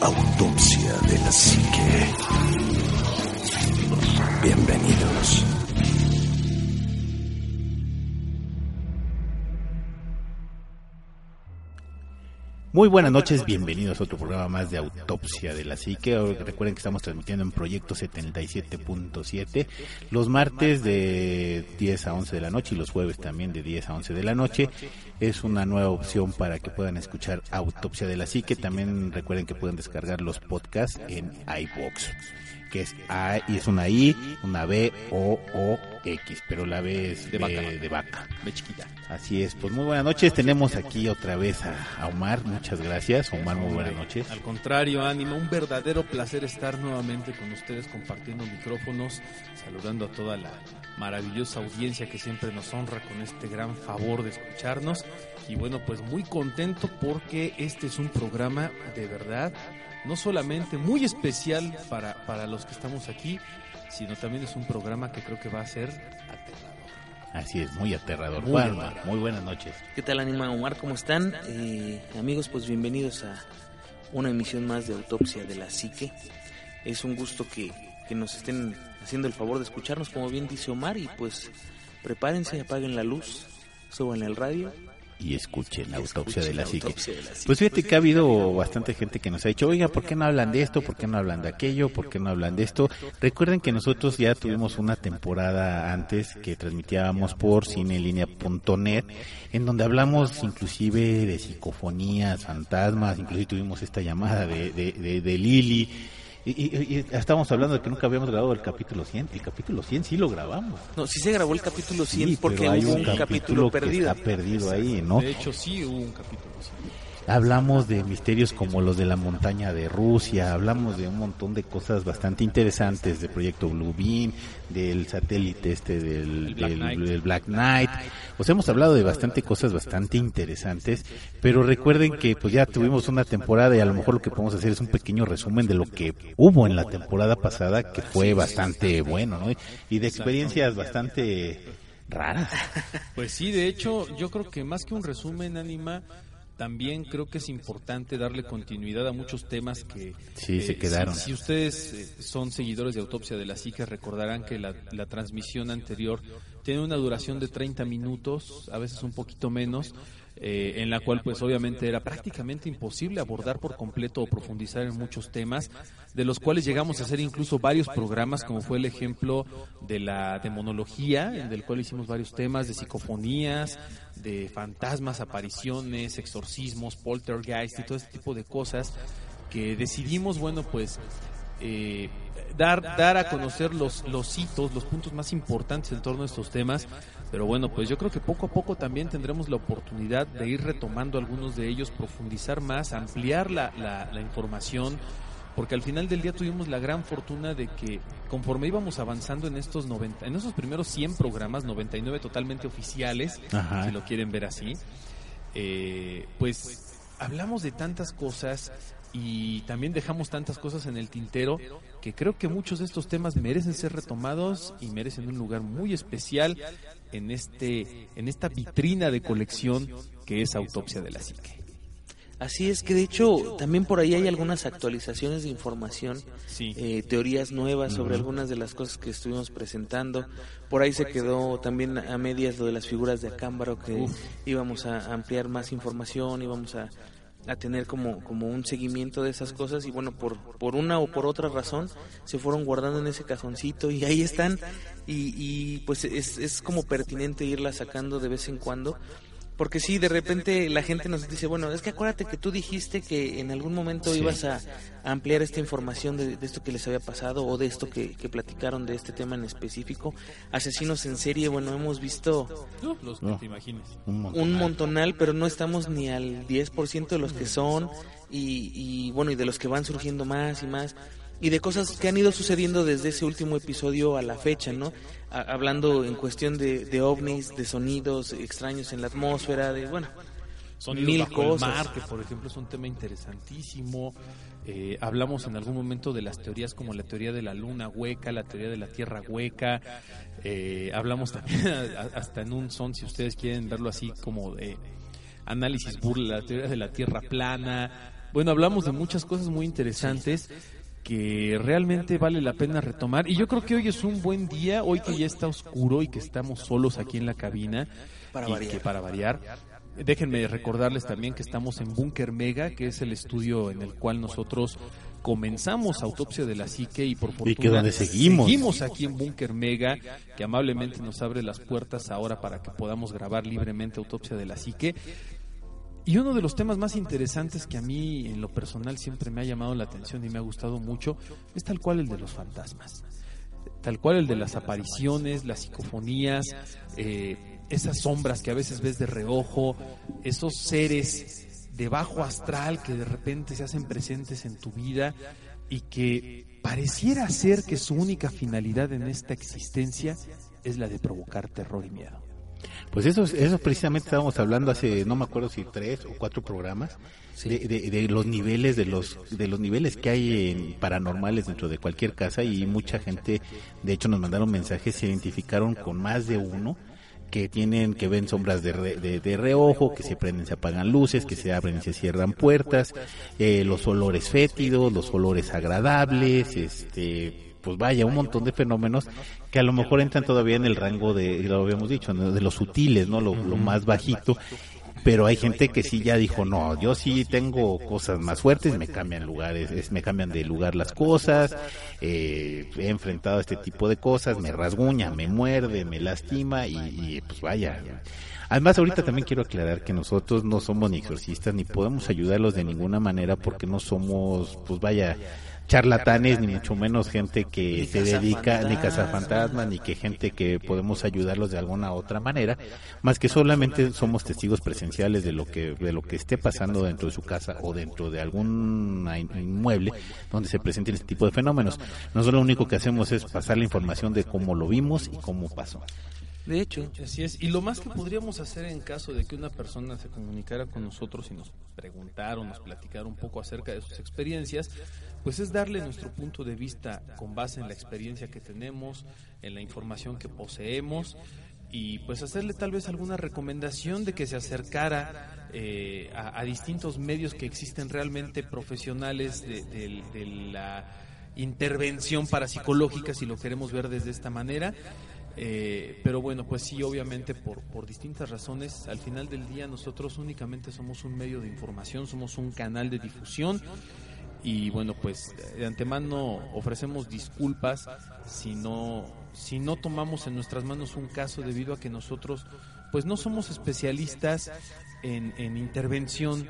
Autopsia de la Psique. Bienvenidos. Muy buenas noches, bienvenidos a otro programa más de Autopsia de la Psique. Recuerden que estamos transmitiendo en Proyecto 77.7 los martes de 10 a 11 de la noche y los jueves también de 10 a 11 de la noche. Es una nueva opción para que puedan escuchar Autopsia de la Psique. También recuerden que pueden descargar los podcasts en iBox que es A y es una I, una B, O, O, X, pero la B es de, vaca, de vaca. B chiquita. Así es, pues muy buenas noches, tenemos aquí otra vez a, Omar, muchas gracias, Omar, muy buenas noches. Al contrario, ánimo, un verdadero placer estar nuevamente con ustedes compartiendo micrófonos, saludando a toda la maravillosa audiencia que siempre nos honra con este gran favor de escucharnos. Y bueno, pues muy contento porque este es un programa de verdad no solamente muy especial para, para los que estamos aquí, sino también es un programa que creo que va a ser aterrador. Así es, muy aterrador. Muy, muy buenas noches. ¿Qué tal, Anima Omar? ¿Cómo están? Eh, amigos, pues bienvenidos a una emisión más de Autopsia de la Psique. Es un gusto que, que nos estén haciendo el favor de escucharnos, como bien dice Omar, y pues prepárense, apaguen la luz, suban el radio y escuchen la autopsia de la psique. Pues fíjate que ha habido bastante gente que nos ha dicho, oiga, ¿por qué no hablan de esto? ¿Por qué no hablan de aquello? ¿Por qué no hablan de esto? Recuerden que nosotros ya tuvimos una temporada antes que transmitíamos por cinelinea.net, en donde hablamos inclusive de psicofonías, fantasmas, inclusive tuvimos esta llamada de, de, de Lili y, y, estábamos hablando de que nunca habíamos grabado el capítulo 100. El capítulo 100 sí lo grabamos. No, sí se grabó el capítulo 100 porque hay un, capítulo, perdido. está perdido ahí, ¿no? De hecho, sí hubo un capítulo 100 hablamos de misterios como los de la montaña de Rusia, hablamos de un montón de cosas bastante interesantes, del proyecto Blue Beam, del satélite este del, Black, Knight. Os hemos hablado de bastante cosas bastante interesantes, pero recuerden que pues ya tuvimos una temporada y a lo mejor lo que podemos hacer es un pequeño resumen de lo que hubo en la temporada pasada, que fue bastante bueno, ¿no? Y de experiencias bastante raras. Pues sí, de hecho, yo creo que más que un resumen, Anima, también creo que es importante darle continuidad a muchos temas que sí, se quedaron. Si, ustedes eh, son seguidores de Autopsia de la Psique, recordarán que la, la, transmisión anterior tiene una duración de 30 minutos, a veces un poquito menos, eh, en la cual pues obviamente era prácticamente imposible abordar por completo o profundizar en muchos temas, de los cuales llegamos a hacer incluso varios programas, como fue el ejemplo de la demonología, en el cual hicimos varios temas de psicofonías, de fantasmas, apariciones, exorcismos, poltergeist y todo este tipo de cosas que decidimos, bueno, pues eh, dar, dar a conocer los, los hitos, los puntos más importantes en torno a estos temas. Pero bueno, pues yo creo que poco a poco también tendremos la oportunidad de ir retomando algunos de ellos, profundizar más, ampliar la, la, la información, porque al final del día tuvimos la gran fortuna de que conforme íbamos avanzando en estos 90, en esos primeros 100 programas, 99 totalmente oficiales, si lo quieren ver así, eh, pues hablamos de tantas cosas y también dejamos tantas cosas en el tintero que creo que muchos de estos temas merecen ser retomados y merecen un lugar muy especial en este en esta vitrina de colección que es Autopsia de la Psique. Así es que de hecho también por ahí hay algunas actualizaciones de información, eh, teorías nuevas sobre algunas de las cosas que estuvimos presentando. Por ahí se quedó también a medias lo de las figuras de Acámbaro que íbamos a ampliar más información, íbamos a, a tener como, como un seguimiento de esas cosas y bueno, por, por una o por otra razón se fueron guardando en ese cajoncito y ahí están. Y, y pues es, es como pertinente irlas sacando de vez en cuando porque sí, de repente la gente nos dice, bueno, es que acuérdate que tú dijiste que en algún momento ibas a, ampliar esta información de, esto que les había pasado o de esto que, platicaron de este tema en específico. Asesinos en serie, bueno, hemos visto los te imagines. Un, montonal. pero no estamos ni al 10% de los que son y, y bueno, y de los que van surgiendo más y más y de cosas que han ido sucediendo desde ese último episodio a la fecha, ¿no? hablando en cuestión de, de, ovnis, de sonidos extraños en la atmósfera, de, bueno, son mil cosas. mar, que por ejemplo es un tema interesantísimo. Eh, hablamos en algún momento de las teorías como la teoría de la luna hueca, la teoría de la tierra hueca. Eh, hablamos también hasta en un son, si ustedes quieren verlo así, como de análisis burla, la teoría de la tierra plana Bueno, hablamos de muchas cosas muy interesantes que realmente vale la pena retomar. Y yo creo que hoy es un buen día, hoy que ya está oscuro y que estamos solos aquí en la cabina. Para y variar. que para variar. Déjenme recordarles también que estamos en Bunker Mega, que es el estudio en el cual nosotros comenzamos Autopsia de la Psique y por fortuna Y que donde seguimos. seguimos aquí en Bunker Mega, que amablemente nos abre las puertas ahora para que podamos grabar libremente Autopsia de la Psique. Y uno de los temas más interesantes que a mí en lo personal siempre me ha llamado la atención y me ha gustado mucho es tal cual el de los fantasmas. Tal cual el de las apariciones, las psicofonías, eh, esas sombras que a veces ves de reojo, esos seres de bajo astral que de repente se hacen presentes en tu vida y que pareciera ser que su única finalidad en esta existencia es la de provocar terror y miedo. Pues eso, eso precisamente estábamos hablando hace, no me acuerdo si tres o cuatro programas, de, de- de los niveles, de los, de los niveles que hay en paranormales dentro de cualquier casa y mucha gente, de hecho nos mandaron mensajes, se identificaron con más de uno que tienen, que ven sombras de, re- de, de reojo, que se prenden, se apagan luces, que se abren y se cierran puertas, eh, los olores fétidos, los olores agradables, este, pues vaya, un montón de fenómenos que a lo mejor entran todavía en el rango de, lo habíamos dicho, ¿no? de los sutiles, ¿no? Lo, lo más bajito. Pero hay gente que sí ya dijo, no, yo sí tengo cosas más fuertes, me cambian lugares, es- me cambian de lugar las cosas, eh, he enfrentado a este tipo de cosas, me rasguña, me muerde, me lastima y, y, pues vaya. Además, ahorita también quiero aclarar que nosotros no somos ni exorcistas ni podemos ayudarlos de ninguna manera porque no somos, pues vaya, charlatanes, ni mucho menos gente que se dedica, ni cazafantasmas. ni que gente que podemos ayudarlos de alguna otra manera, más que solamente somos testigos presenciales de lo que, de lo que esté pasando dentro de su casa o dentro de algún in- inmueble donde se presenten este tipo de fenómenos. Nosotros lo único que hacemos es pasar la información de cómo lo vimos y cómo pasó. De hecho, Así es. Y lo más que podríamos hacer en caso de que una persona se comunicara con nosotros y nos preguntara o nos platicara un poco acerca de sus experiencias, pues es darle nuestro punto de vista con base en la experiencia que tenemos, en la información que poseemos y pues hacerle tal vez alguna recomendación de que se acercara eh, a, distintos medios que existen realmente profesionales de, de- de la intervención parapsicológica, si lo queremos ver desde esta manera. Eh, pero bueno, pues sí, obviamente por, por distintas razones, al final del día nosotros únicamente somos un medio de información, somos un canal de difusión y bueno, pues de antemano ofrecemos disculpas si no, si no tomamos en nuestras manos un caso debido a que nosotros pues no somos especialistas en, en intervención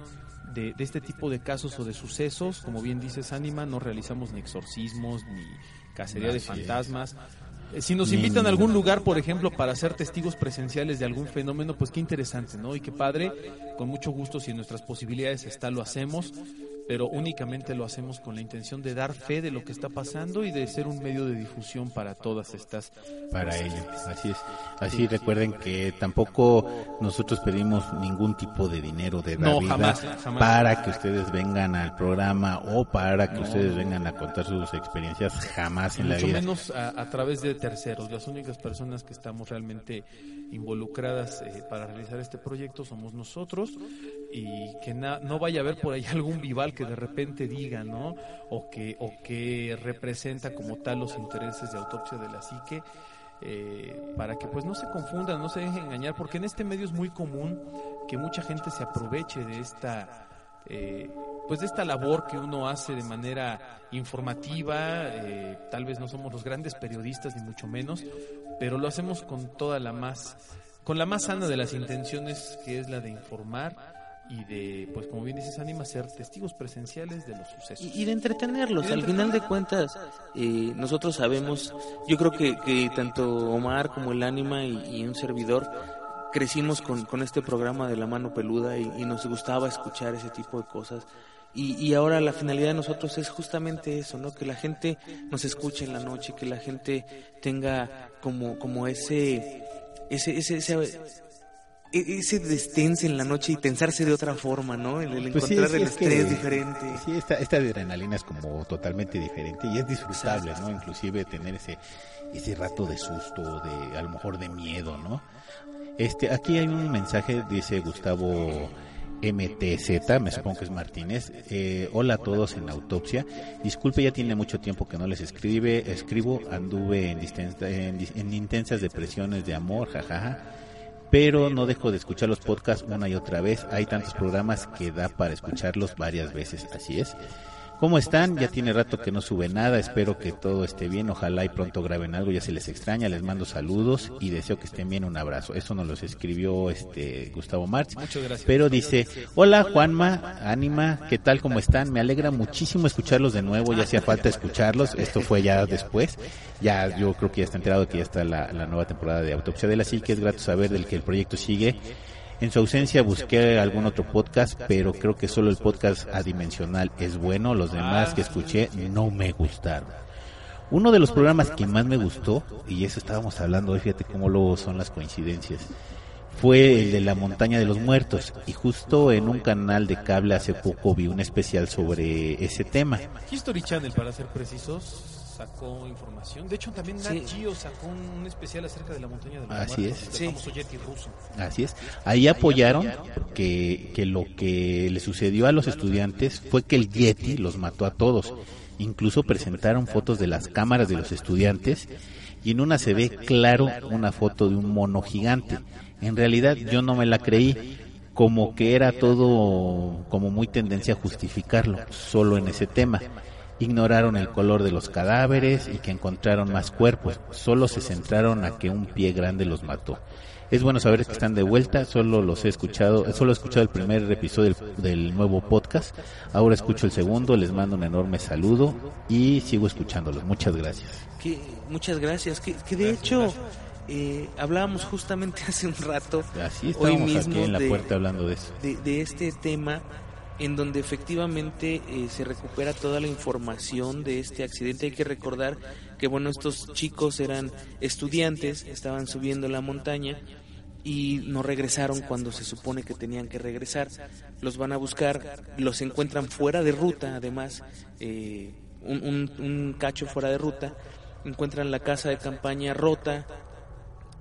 de, de este tipo de casos o de sucesos, como bien dices Anima, no realizamos ni exorcismos ni cacería de fantasmas. Eh, Si nos invitan a algún lugar, por ejemplo, para ser testigos presenciales de algún fenómeno, pues qué interesante, ¿no? Y qué padre, con mucho gusto, si en nuestras posibilidades está, lo hacemos, pero únicamente lo hacemos con la intención de dar fe de lo que está pasando y de ser un medio de difusión para todas estas. para ello. Así es. Así recuerden que tampoco nosotros pedimos ningún tipo de dinero de No, Navidad jamás, jamás. para que ustedes vengan al programa o para que ustedes vengan a contar sus experiencias jamás en la mucho vida. menos a, a través de terceros. Las únicas personas que estamos realmente involucradas eh, para realizar este proyecto somos nosotros y que no vaya a haber por ahí algún vival que de repente diga, ¿no? O que, o que representa como tal los intereses de autopsia de la psique. eh, para que pues no se confundan, no se dejen engañar, porque en este medio es muy común que mucha gente se aproveche de esta eh, pues de esta labor que uno hace de manera informativa, eh, tal vez no somos los grandes periodistas ni mucho menos, pero lo hacemos con toda la más, con la más sana de las intenciones que es la de informar y de, pues como bien dices Anima, ser testigos presenciales de los sucesos. y, y de entretenerlos. Al final de cuentas, eh, nosotros sabemos, yo creo que, que tanto Omar como el Ánima y, y un servidor crecimos con, con este programa de la mano peluda y, y nos gustaba escuchar ese tipo de cosas. Y, y ahora la finalidad de nosotros es justamente eso, ¿no? Que la gente nos escuche en la noche, que la gente tenga como, como ese, ese, ese, ese, ese destense en la noche y tensarse de otra forma, ¿no? El, el Pues encontrar sí, el es que- estrés diferente. Sí, esta, esta adrenalina es como totalmente diferente y es disfrutable, ¿no? Inclusive tener ese, ese rato de susto, de a lo mejor de miedo, ¿no? Este, aquí hay un mensaje, dice Gustavo MTZ, me supongo que es Martínez. Eh, hola a todos en autopsia. Disculpe, ya tiene mucho tiempo que no les escribe, escribo, anduve en, en, intensas depresiones de amor, jajaja. Pero no dejo de escuchar los podcasts una y otra vez. Hay tantos programas que da para escucharlos varias veces, así es. ¿Cómo están? Ya tiene rato que no sube nada, espero que todo esté bien, ojalá y pronto graben algo, ya se les extraña, les mando saludos y deseo que estén bien, un abrazo. Eso nos los escribió este Gustavo gracias. Pero dice, hola Juanma, Ánima, ¿qué tal? ¿Cómo están? Me alegra muchísimo escucharlos de nuevo, ya hacía falta escucharlos, esto fue ya después, ya yo creo que ya está enterado que ya está la, la nueva temporada de Autopsia de la que es grato saber del que el proyecto sigue en su ausencia busqué algún otro podcast, pero creo que solo el podcast adimensional es bueno. Los demás que escuché no me gustaron. Uno de los programas que más me gustó, y eso estábamos hablando fíjate cómo luego son las coincidencias, fue el de la montaña de los muertos. Y justo en un canal de cable hace poco vi un especial sobre ese tema. History Channel, para ser precisos sacó información. De hecho, también Nat Geo sacó un, especial acerca de la montaña de los Así es. Sí. ruso. Así es. Ahí apoyaron que, que lo que le sucedió a los estudiantes fue que el Yeti los mató a todos. Incluso presentaron fotos de las cámaras de los estudiantes y en una se ve claro una foto de un mono gigante. En realidad yo no me la creí, como que era todo como muy tendencia a justificarlo, solo en ese tema ignoraron el color de los cadáveres y que encontraron más cuerpos, solo se centraron a que un pie grande los mató. Es bueno saber que están de vuelta, solo los he escuchado, solo he escuchado el primer episodio del, nuevo podcast, ahora escucho el segundo, les mando un enorme saludo y sigo escuchándolos. Muchas gracias. Que, muchas gracias, que, de hecho eh, hablábamos justamente hace un rato, Así hoy mismo aquí en la puerta hablando de eso. de este tema en donde efectivamente eh, se recupera toda la información de este accidente. Hay que recordar que bueno, estos chicos eran estudiantes, estaban subiendo la montaña y no regresaron cuando se supone que tenían que regresar. Los van a buscar, los encuentran fuera de ruta, además, eh, un, un cacho fuera de ruta, encuentran la casa de campaña rota,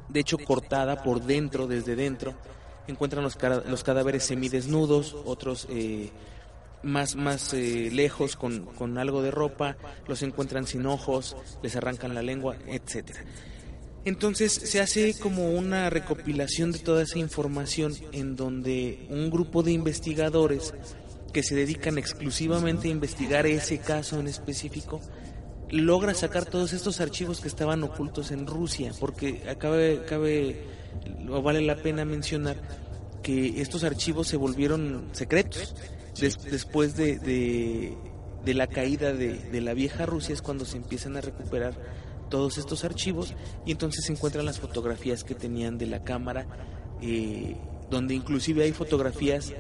de hecho cortada por dentro, desde dentro encuentran los, los cadáveres semidesnudos, otros eh, más, más eh, lejos con, con, algo de ropa, los encuentran sin ojos, les arrancan la lengua, etcétera. Entonces se hace como una recopilación de toda esa información en donde un grupo de investigadores que se dedican exclusivamente a investigar ese caso en específico logra sacar todos estos archivos que estaban ocultos en Rusia, porque acabe, cabe vale la pena mencionar que estos archivos se volvieron secretos. después de, de, la caída de, la vieja Rusia es cuando se empiezan a recuperar todos estos archivos y entonces se encuentran las fotografías que tenían de la cámara, eh, donde inclusive hay fotografías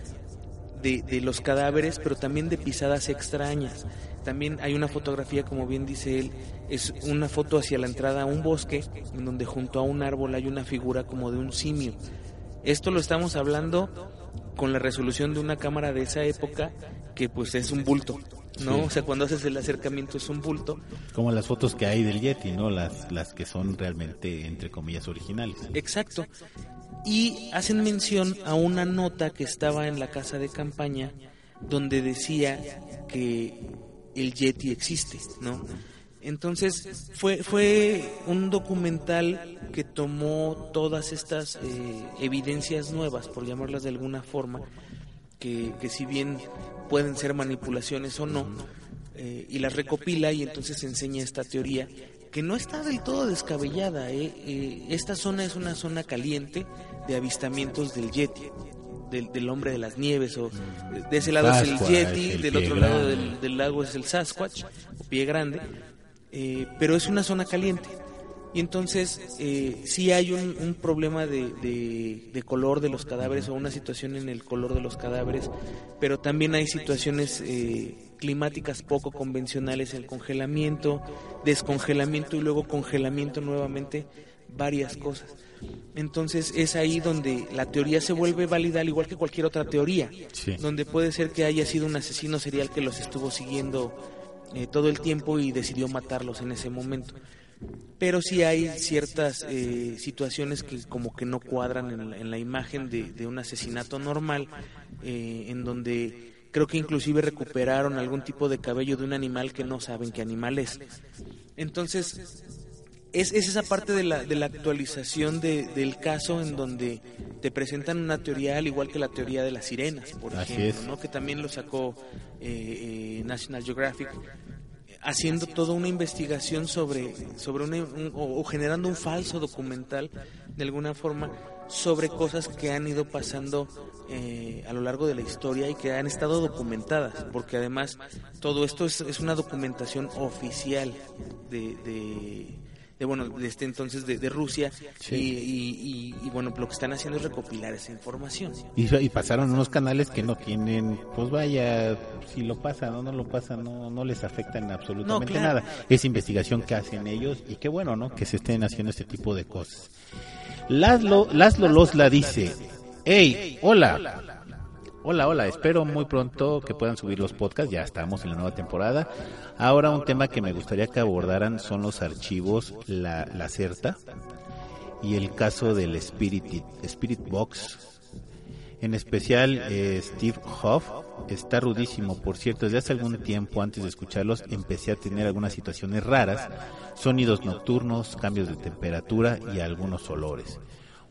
de, de, los cadáveres, pero también de pisadas extrañas. También hay una fotografía, como bien dice él, es una foto hacia la entrada a un bosque, en donde junto a un árbol hay una figura como de un simio. Esto lo estamos hablando con la resolución de una cámara de esa época que pues es un bulto, ¿no? O sea, cuando haces el acercamiento es un bulto. Como las fotos que hay del Yeti, ¿no? Las, las que son realmente, entre comillas, originales. Exacto. Y hacen mención a una nota que estaba en la casa de campaña donde decía que el Yeti existe, ¿no? Entonces fue, fue un documental que tomó todas estas eh, evidencias nuevas, por llamarlas de alguna forma, que, que si bien pueden ser manipulaciones o no, eh, y las recopila y entonces enseña esta teoría que no está del todo descabellada. ¿eh? esta zona es una zona caliente de avistamientos del Yeti. Del, del, hombre de las nieves o de ese lado es el Yeti, del otro lado del, del, lago es el Sasquatch o pie grande eh, pero es una zona caliente. Y entonces eh, sí hay un, problema de, de, color de los cadáveres o una situación en el color de los cadáveres, pero también hay situaciones eh, climáticas poco convencionales, el congelamiento, descongelamiento y luego congelamiento nuevamente, varias cosas. Entonces es ahí donde la teoría se vuelve válida al igual que cualquier otra teoría, donde puede ser que haya sido un asesino serial que los estuvo siguiendo eh, todo el tiempo y decidió matarlos en ese momento. Pero sí hay ciertas eh, situaciones que como que no cuadran en la, imagen de, un asesinato normal eh, en donde creo que inclusive recuperaron algún tipo de cabello de un animal que no saben qué animal es. Entonces, es, esa parte de la, de la actualización del caso en donde te presentan una teoría al igual que la teoría de las sirenas, por ejemplo, ¿no? que también lo sacó eh, eh, National Geographic, haciendo toda una investigación sobre, sobre o, generando un falso documental de alguna forma sobre cosas que han ido pasando eh, a lo largo de la historia y que han estado documentadas, porque además todo esto es, es una documentación oficial de de bueno, de este entonces de, Rusia y, bueno, lo que están haciendo es recopilar esa información. Y, pasaron unos canales que no tienen, pues vaya, si lo pasan o no lo pasan, no, no les afecta en absolutamente nada. Es investigación que hacen ellos y qué bueno, ¿no? Que se estén haciendo este tipo de cosas. Laszlo, Laszlo Losla dice, hey, hola. Hola, hola, espero muy pronto que puedan subir los podcasts, ya estamos en la nueva temporada. Ahora un tema que me gustaría que abordaran son los archivos, la, la CERTA y el caso del Spirit, Spirit Box. En especial eh, Steve Hoff está rudísimo, por cierto, desde hace algún tiempo antes de escucharlos empecé a tener algunas situaciones raras, sonidos nocturnos, cambios de temperatura y algunos olores.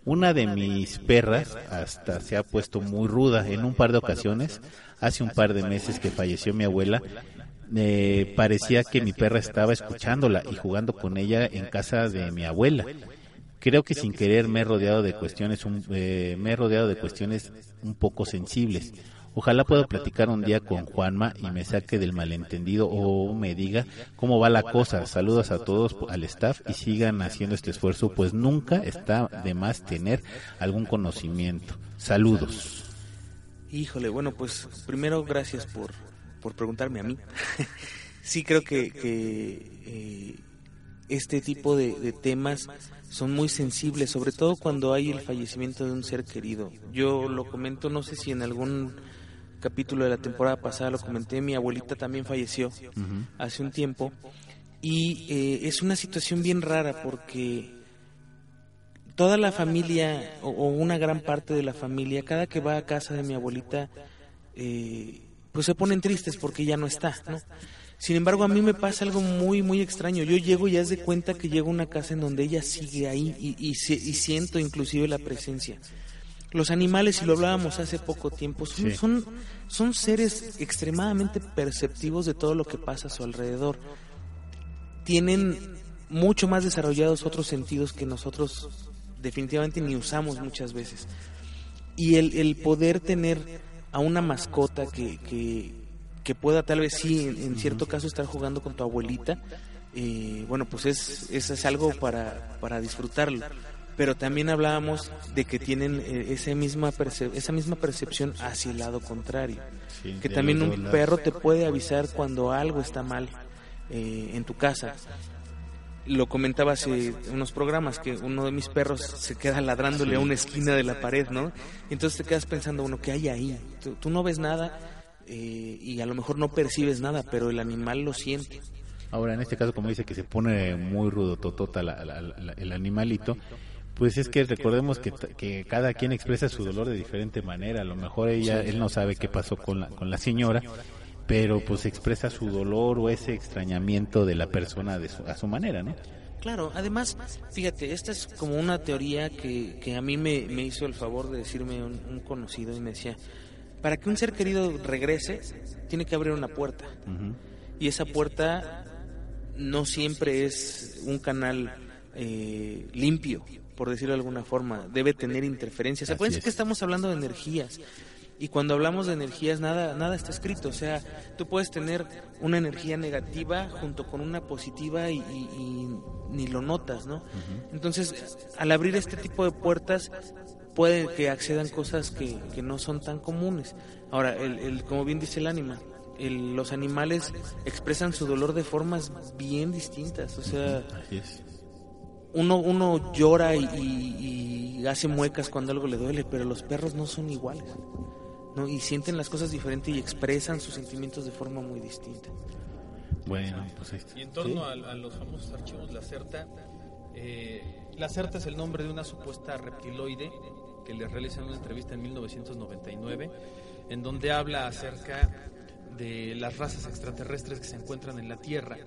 Una de mis perras hasta se ha puesto muy ruda en un par de ocasiones. Hace un par de meses que falleció mi abuela, eh, parecía que mi perra estaba escuchándola y jugando con ella en casa de mi abuela. Creo que sin querer me he rodeado de cuestiones, eh, me he rodeado de cuestiones un poco sensibles. Ojalá pueda platicar un día con Juanma y me saque del malentendido o me diga cómo va la cosa. Saludos a todos al staff y sigan haciendo este esfuerzo, pues nunca está de más tener algún conocimiento. Saludos. Híjole, bueno, pues primero gracias por, por preguntarme a mí. sí creo que, eh, este tipo de temas son muy sensibles, sobre todo cuando hay el fallecimiento de un ser querido. Yo lo comento, no sé si en algún capítulo de la temporada pasada lo comenté, mi abuelita también falleció hace un tiempo y eh, es una situación bien rara porque toda la familia o, una gran parte de la familia, cada que va a casa de mi abuelita, eh, pues se ponen tristes porque ya no está, ¿no? Sin embargo, a mí me pasa algo muy, muy extraño. Yo llego y ya de cuenta que llego a una casa en donde ella sigue ahí y, y siento inclusive la presencia. Los animales, y lo hablábamos hace poco tiempo, son, son, seres extremadamente perceptivos de todo lo que pasa a su alrededor. Tienen mucho más desarrollados otros sentidos que nosotros definitivamente ni usamos muchas veces. Y el, poder tener a una mascota que, que, pueda tal vez sí, en, cierto caso, estar jugando con tu abuelita, eh, bueno, pues es, es, algo para, para disfrutarlo pero también hablábamos de que tienen eh, esa misma esa misma percepción hacia el lado contrario. Que también un perro te puede avisar cuando algo está mal eh, en tu casa. Lo comentaba hace unos programas que uno de mis perros se queda ladrándole a una esquina de la pared no entonces te quedas pensando bueno qué hay ahí tú, no ves nada eh, y a lo mejor no percibes nada pero el animal lo siente. Ahora, en este caso, como dice que se pone muy rudo totota el animalito, pues es que recordemos que, que, cada quien expresa su dolor de diferente manera. A lo mejor ella, él no sabe qué pasó con la, con la señora, pero pues expresa su dolor o ese extrañamiento de la persona de a su manera, ¿no? Claro, además, fíjate, esta es como una teoría que, que a mí me, me, hizo el favor de decirme un, conocido y me decía, para que un ser querido regrese, tiene que abrir una puerta. Y esa puerta no siempre es un canal eh, limpio por decirlo de alguna forma, debe tener interferencias. Acuérdense que estamos hablando de energías. Y cuando hablamos de energías, nada, nada está escrito. O sea, tú puedes tener una energía negativa junto con una positiva y, ni lo notas, ¿no? Entonces, al abrir este tipo de puertas, puede que accedan cosas que, que no son tan comunes. Ahora, el, el, como bien dice el ánima, los animales expresan su dolor de formas bien distintas. O sea, uno, uno llora y, hace muecas cuando algo le duele, pero los perros no son iguales. ¿no? Y sienten las cosas diferentes y expresan sus sentimientos de forma muy distinta. Bueno, pues ahí Y en torno a, los famosos archivos La Certa, eh, La Certa es el nombre de una supuesta reptiloide que le realizan una entrevista en 1999 en donde habla acerca de las razas extraterrestres que se encuentran en la Tierra.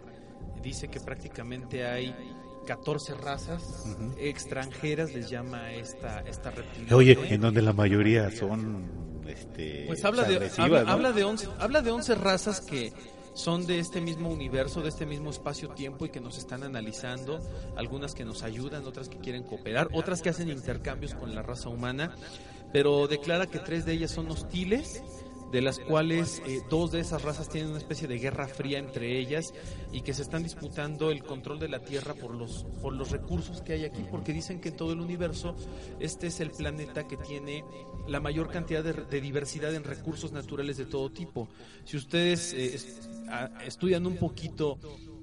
Dice que prácticamente hay 14 razas extranjeras, les llama esta, esta reptilia. Oye, en donde la mayoría son... Este, pues habla de, habla, de 11, habla de 11 razas que son de este mismo universo, de este mismo espacio-tiempo y que nos están analizando, algunas que nos ayudan, otras que quieren cooperar, otras que hacen intercambios con la raza humana, pero declara que tres de ellas son hostiles de las cuales eh, dos de esas razas tienen una especie de guerra fría entre ellas y que se están disputando el control de la Tierra por los, por los recursos que hay aquí, porque dicen que en todo el universo este es el planeta que tiene la mayor cantidad de, diversidad en recursos naturales de todo tipo. Si ustedes eh, estudian un poquito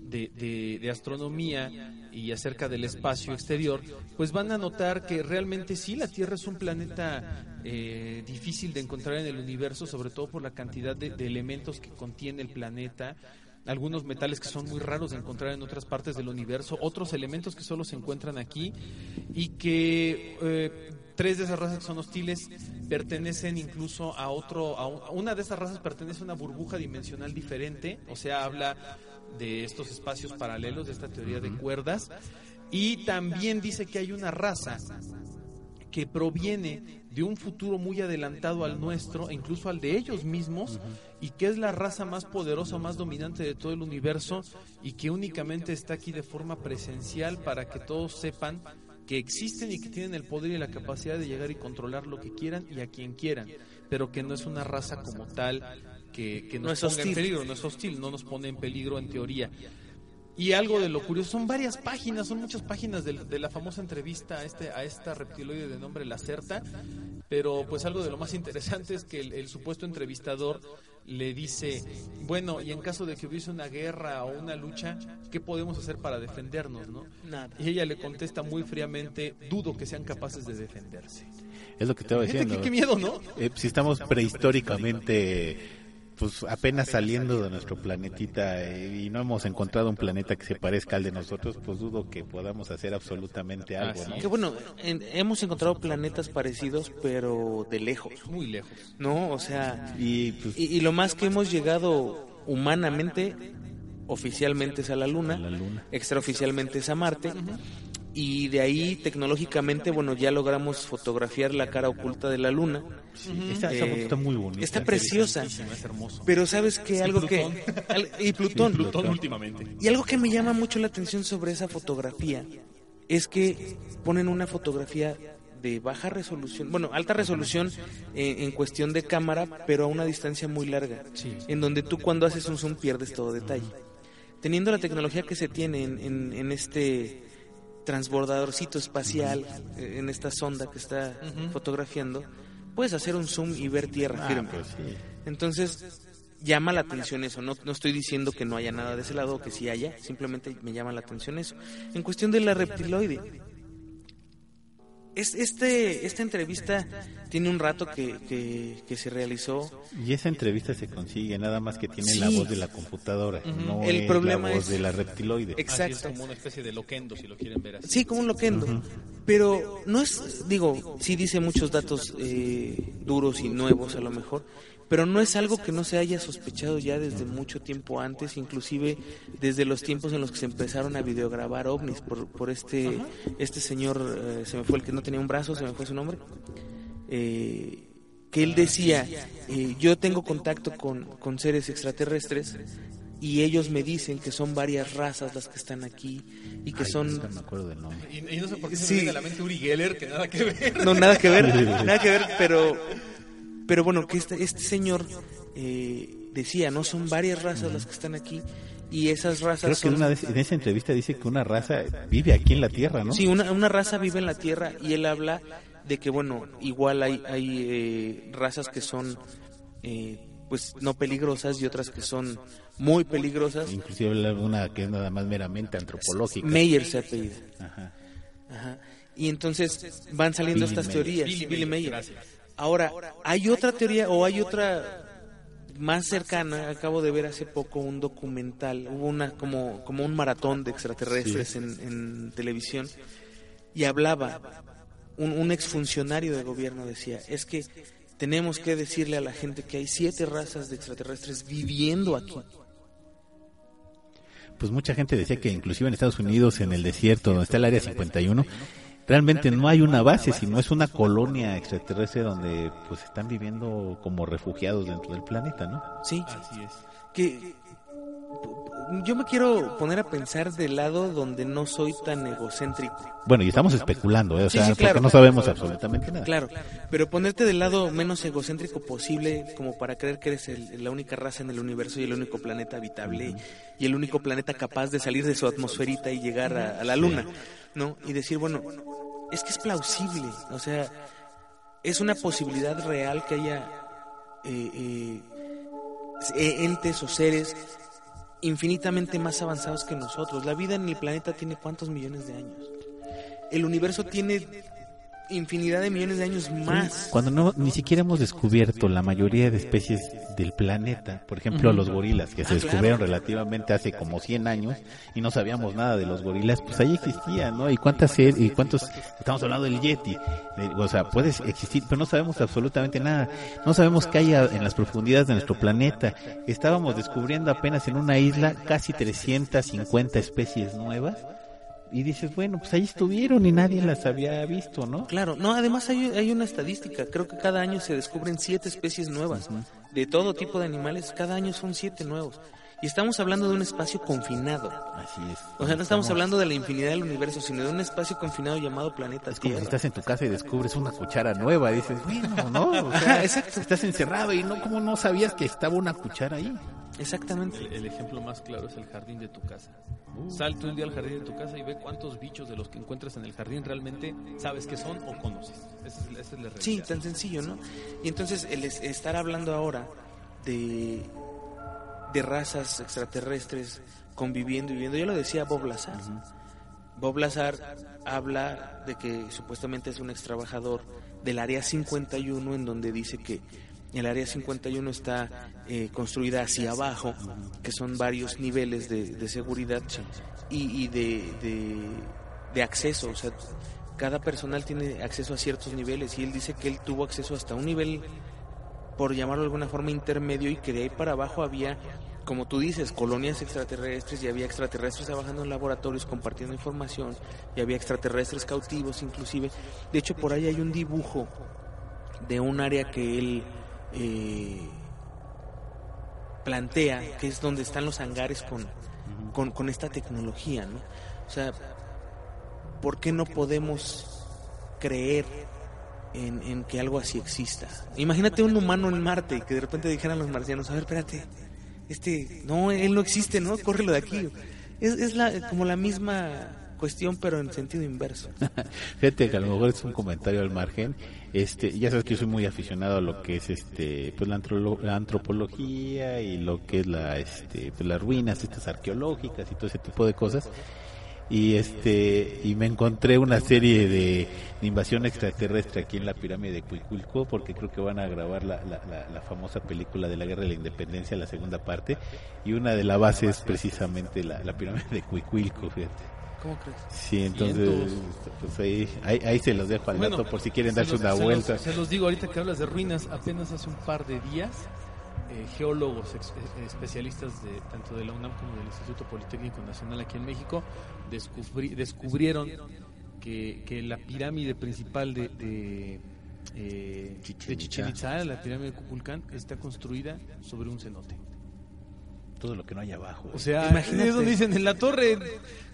de, de, astronomía y acerca del espacio exterior, pues van a notar que realmente sí, la Tierra es un planeta eh, difícil de encontrar en el universo, sobre todo por la cantidad de, elementos que contiene el planeta. Algunos metales que son muy raros de encontrar en otras partes del universo, otros elementos que solo se encuentran aquí y que eh, tres de esas razas que son hostiles pertenecen incluso a otro, a una de esas razas pertenece a una burbuja dimensional diferente, o sea, habla de estos espacios paralelos, de esta teoría de cuerdas, y también dice que hay una raza que proviene de un futuro muy adelantado al nuestro, e incluso al de ellos mismos, y que es la raza más poderosa, más dominante de todo el universo, y que únicamente está aquí de forma presencial para que todos sepan que existen y que tienen el poder y la capacidad de llegar y controlar lo que quieran y a quien quieran, pero que no es una raza como tal que, nos ponga en peligro, no es hostil, no nos pone en peligro en teoría. Y algo de lo curioso, son varias páginas, son muchas páginas de, la famosa entrevista a, este, a esta reptiloide de nombre Lacerta, pero pues algo de lo más interesante es que el, supuesto entrevistador le dice, bueno, y en caso de que hubiese una guerra o una lucha, ¿qué podemos hacer para defendernos? ¿no? Nada. Y ella le contesta muy fríamente, dudo que sean capaces de defenderse. Es lo que te estaba diciendo. Qué, miedo, ¿no? Eh, si estamos prehistóricamente pues apenas saliendo de nuestro planetita eh, y no hemos encontrado un planeta que se parezca al de nosotros, pues dudo que podamos hacer absolutamente algo. Que bueno, hemos encontrado planetas parecidos, pero de lejos. Muy lejos. No, o sea, y, pues, y, lo más que hemos llegado humanamente, oficialmente es a la Luna, extraoficialmente es a Marte y de ahí tecnológicamente, bueno, ya logramos fotografiar la cara oculta de la luna. esta, foto está muy bonita. Está preciosa. Pero sabes que algo que... y Plutón. Plutón últimamente. Y algo que me llama mucho la atención sobre esa fotografía es que ponen una fotografía de baja resolución, bueno, alta resolución en, cuestión de cámara, pero a una distancia muy larga, en donde tú cuando haces un zoom pierdes todo detalle. Teniendo la tecnología que se tiene en, en este transbordadorcito espacial eh, en esta sonda que está fotografiando, puedes hacer un zoom y ver tierra ah, firme. Pues Entonces, llama la atención eso. No, no estoy diciendo que no haya nada de ese lado o que sí haya, simplemente me llama la atención eso. En cuestión de la reptiloide, es, este, esta entrevista tiene un rato que, que, se realizó. Y esa entrevista se consigue nada más que tiene la voz de la computadora, no el problema la voz de la reptiloide. Exacto. es como una especie de loquendo, si lo quieren ver así. Sí, como un loquendo. Pero no es, digo, sí dice muchos datos eh, duros y nuevos a lo mejor, pero no es algo que no se haya sospechado ya desde mucho tiempo antes, inclusive desde los tiempos en los que se empezaron a videograbar ovnis por, por este, este señor, eh, se me fue el que no tenía un brazo, se me fue su nombre, eh, que él decía, eh, yo tengo contacto con, con seres extraterrestres y ellos me dicen que son varias razas las que están aquí y que son no me acuerdo del nombre. Y, no sé por qué se me viene a la mente Uri Geller que nada que ver. No nada que ver nada que ver pero pero bueno, que este, este señor eh, decía, ¿no? Son varias razas las que están aquí y esas razas Creo que en esa entrevista dice que una raza vive aquí en la Tierra, ¿no? Sí, una, una raza vive en la Tierra y él habla de que, bueno, igual hay, hay eh, razas que son... Eh, pues no peligrosas y otras que son muy peligrosas. Inclusive una que es nada más meramente antropológica. Meyer se apellida. Ajá. Ajá. Y entonces van saliendo estas teorías. Billy, Meyer. Ahora, hay otra teoría o hay otra más cercana, acabo de ver hace poco un documental, hubo una como, como un maratón de extraterrestres en, televisión y hablaba, un, un exfuncionario de gobierno decía, es que tenemos que decirle a la gente que hay siete razas de extraterrestres viviendo aquí. Pues mucha gente decía que inclusive en Estados Unidos, en el desierto, donde está el Área 51, realmente no hay una base, sino es una colonia extraterrestre donde pues están viviendo como refugiados dentro del planeta, ¿no? Sí, así es. Que yo me quiero poner a pensar del lado donde no soy tan egocéntrico. Bueno, y estamos especulando, ¿eh? o sea, porque no sabemos absolutamente nada. Claro, pero ponerte del lado menos egocéntrico posible, como para creer que eres la única raza en el universo y el único planeta habitable y el único planeta capaz de salir de su atmosferita y llegar a, la luna, ¿no? Y decir, bueno, es que es plausible, o sea, es una posibilidad real que haya eh, eh, e-, entes o seres infinitamente más avanzados que nosotros. La vida en el planeta tiene cuántos millones de años. El universo tiene infinidad de millones de años más. Cuando no ni siquiera hemos descubierto la mayoría de especies del planeta, por ejemplo los gorilas que se ah, descubrieron relativamente hace como 100 años y no sabíamos nada de los gorilas, pues ahí existían, ¿no? Y cuántas y cuántos estamos hablando del yeti, o sea, puede existir, pero no sabemos absolutamente nada. No sabemos qué hay en las profundidades de nuestro planeta. Estábamos descubriendo apenas en una isla casi 350 especies nuevas y dices, bueno, pues ahí estuvieron y nadie las había visto, ¿no? Claro, no, además hay, hay una estadística, creo que cada año se descubren siete especies nuevas, de todo tipo de animales, cada año son siete nuevos. Y estamos hablando de un espacio confinado. Así es. O sea, no estamos hablando de la infinidad del universo, sino de un espacio confinado llamado planeta es como si estás en tu casa y descubres una cuchara nueva, dices, bueno, ¿no? O sea, Exacto. estás encerrado y no, como no sabías que estaba una cuchara ahí? Exactamente. El, ejemplo más claro es el jardín de tu casa. Uh. Sal tú un día al jardín de tu casa y ve cuántos bichos de los que encuentras en el jardín realmente sabes que son o conoces. Esa es, la realidad. Sí, tan sencillo, ¿no? Y entonces el estar hablando ahora de de razas extraterrestres conviviendo y viviendo. Yo lo decía Bob Lazar. Bob Lazar habla de que supuestamente es un ex trabajador del Área 51 en donde dice que el Área 51 está eh, construida hacia abajo, que son varios niveles de, seguridad y, de, de, acceso. O sea, cada personal tiene acceso a ciertos niveles y él dice que él tuvo acceso hasta un nivel por llamarlo de alguna forma intermedio y que de ahí para abajo había como tú dices, colonias extraterrestres y había extraterrestres trabajando en laboratorios compartiendo información y había extraterrestres cautivos inclusive. De hecho, por ahí hay un dibujo de un área que él eh, plantea, que es donde están los hangares con, con, esta tecnología, ¿no? O sea, ¿por qué no podemos creer en, que algo así exista. Imagínate un humano en Marte y que de repente dijeran los marcianos, a ver, espérate, este, no, él no existe, ¿no? Córrelo de aquí. Es, es la, como la misma cuestión, pero en sentido inverso. Fíjate que a lo mejor es un comentario al margen. Este, ya sabes que yo soy muy aficionado a lo que es este, pues la, la antropología y lo que es la, este, pues las ruinas estas arqueológicas y todo ese tipo de cosas y este y me encontré una serie de, invasión extraterrestre aquí en la pirámide de Cuiculco porque creo que van a grabar la, la, famosa película de la guerra de la independencia la segunda parte y una de las bases es precisamente la, pirámide de Cuiculco fíjate ¿Cómo crees? Sí, entonces pues ahí, ahí, se los dejo al dato por si quieren darse una vuelta. se los digo ahorita que hablas de ruinas, apenas hace un par de días eh, geólogos eh, especialistas de tanto de la UNAM como del Instituto Politécnico Nacional aquí en México descubrieron que, que, la pirámide principal de, de, eh, Chichen Itza, la pirámide de Cuculcán, está construida sobre un cenote todo lo que no hay abajo. O sea, Imagínate. eso dicen en la torre.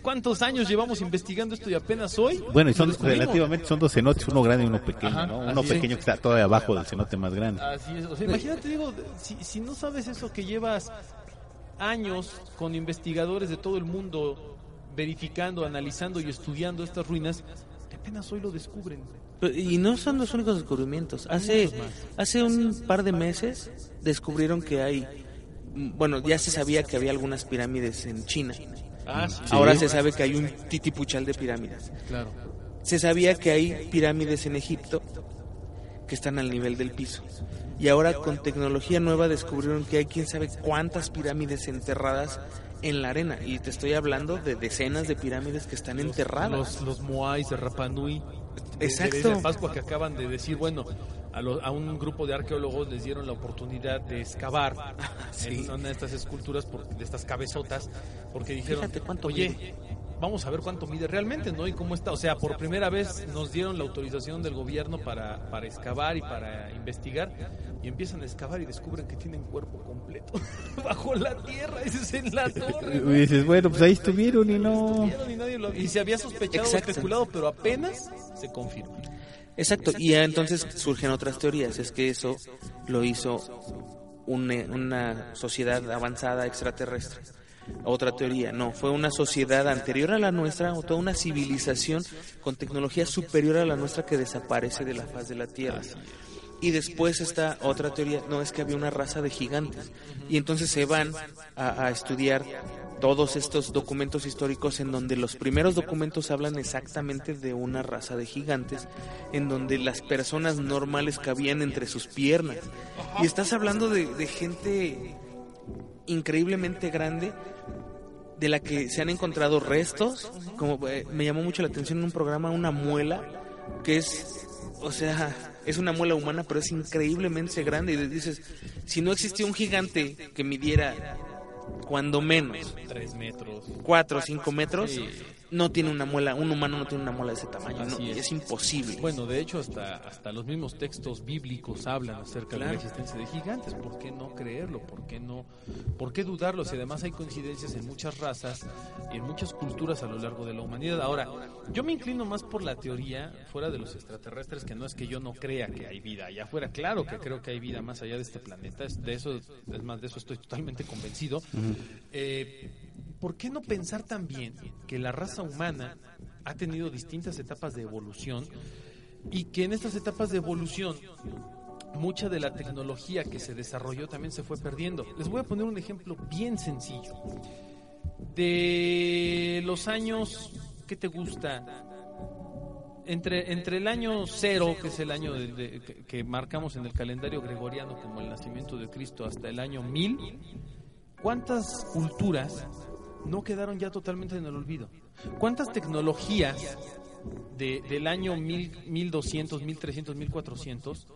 ¿Cuántos años llevamos investigando esto y apenas hoy? Bueno, y son relativamente son dos cenotes, uno grande y uno pequeño, ¿no? Uno pequeño que está todavía abajo del cenote más grande. Así es. O sea, imagínate, digo, si, si no sabes eso que llevas años con investigadores de todo el mundo verificando, analizando y estudiando estas ruinas, apenas hoy lo descubren. Y no son los únicos descubrimientos. Hace, hace un par de meses descubrieron que hay bueno, ya se sabía que había algunas pirámides en China. Ah, Ahora se sabe que hay un titipuchal de pirámides. Claro. Se sabía que hay pirámides en Egipto que están al nivel del piso. Y ahora con tecnología nueva descubrieron que hay quién sabe cuántas pirámides enterradas en la arena. Y te estoy hablando de decenas de pirámides que están enterradas. Los, los Moais de Rapanui. Exacto. De Pascua que acaban de decir, bueno, a, un grupo de arqueólogos les dieron la oportunidad de excavar en una de estas esculturas, de estas cabezotas, porque dijeron, oye, vamos a ver cuánto mide realmente, ¿no? Y cómo está. O sea, por primera vez nos dieron la autorización del gobierno para, para excavar y para investigar. Y empiezan a excavar y descubren que tienen cuerpo completo bajo la tierra. Ese es en la torre. Y dices, bueno, pues ahí estuvieron y no. y, se había sospechado o especulado, pero apenas se confirma. Exacto, y ya entonces surgen otras teorías. Es que eso lo hizo una, una sociedad avanzada extraterrestre otra teoría, no, fue una sociedad anterior a la nuestra, o toda una civilización con tecnología superior a la nuestra que desaparece de la faz de la Tierra. Y después está otra teoría, no, es que había una raza de gigantes. Y entonces se van a, estudiar todos estos documentos históricos en donde los primeros documentos hablan exactamente de una raza de gigantes, en donde las personas normales cabían entre sus piernas. Y estás hablando de, de gente increíblemente grande de la que se han encontrado restos, como eh, me llamó mucho la atención en un programa una muela que es, o sea, es una muela humana, pero es increíblemente grande y dices, si no existía un gigante que midiera cuando menos tres metros, cuatro o cinco metros, no tiene una muela, un humano no tiene una muela de ese tamaño, es. imposible. Bueno, de hecho hasta hasta los mismos textos bíblicos hablan acerca de la existencia de gigantes, ¿por qué no creerlo? ¿Por qué no por qué dudarlo? Si además hay coincidencias en muchas razas y en muchas culturas a lo largo de la humanidad. Ahora, yo me inclino más por la teoría fuera de los extraterrestres, que no es que yo no crea que hay vida allá afuera, claro que creo que hay vida más allá de este planeta, de eso es más de eso estoy totalmente convencido. eh, ¿por qué no pensar también que la raza humana ha tenido distintas etapas de evolución y que en estas etapas de evolución mucha de la tecnología que se desarrolló también se fue perdiendo? Les voy a poner un ejemplo bien sencillo. De los años, ¿qué te gusta? Entre, entre el año cero, que es el año que, que marcamos en el calendario gregoriano como el nacimiento de Cristo, hasta el año mil, ¿cuántas culturas no quedaron ya totalmente en el olvido. ¿Cuántas tecnologías de, del año 1200, 1300, 1400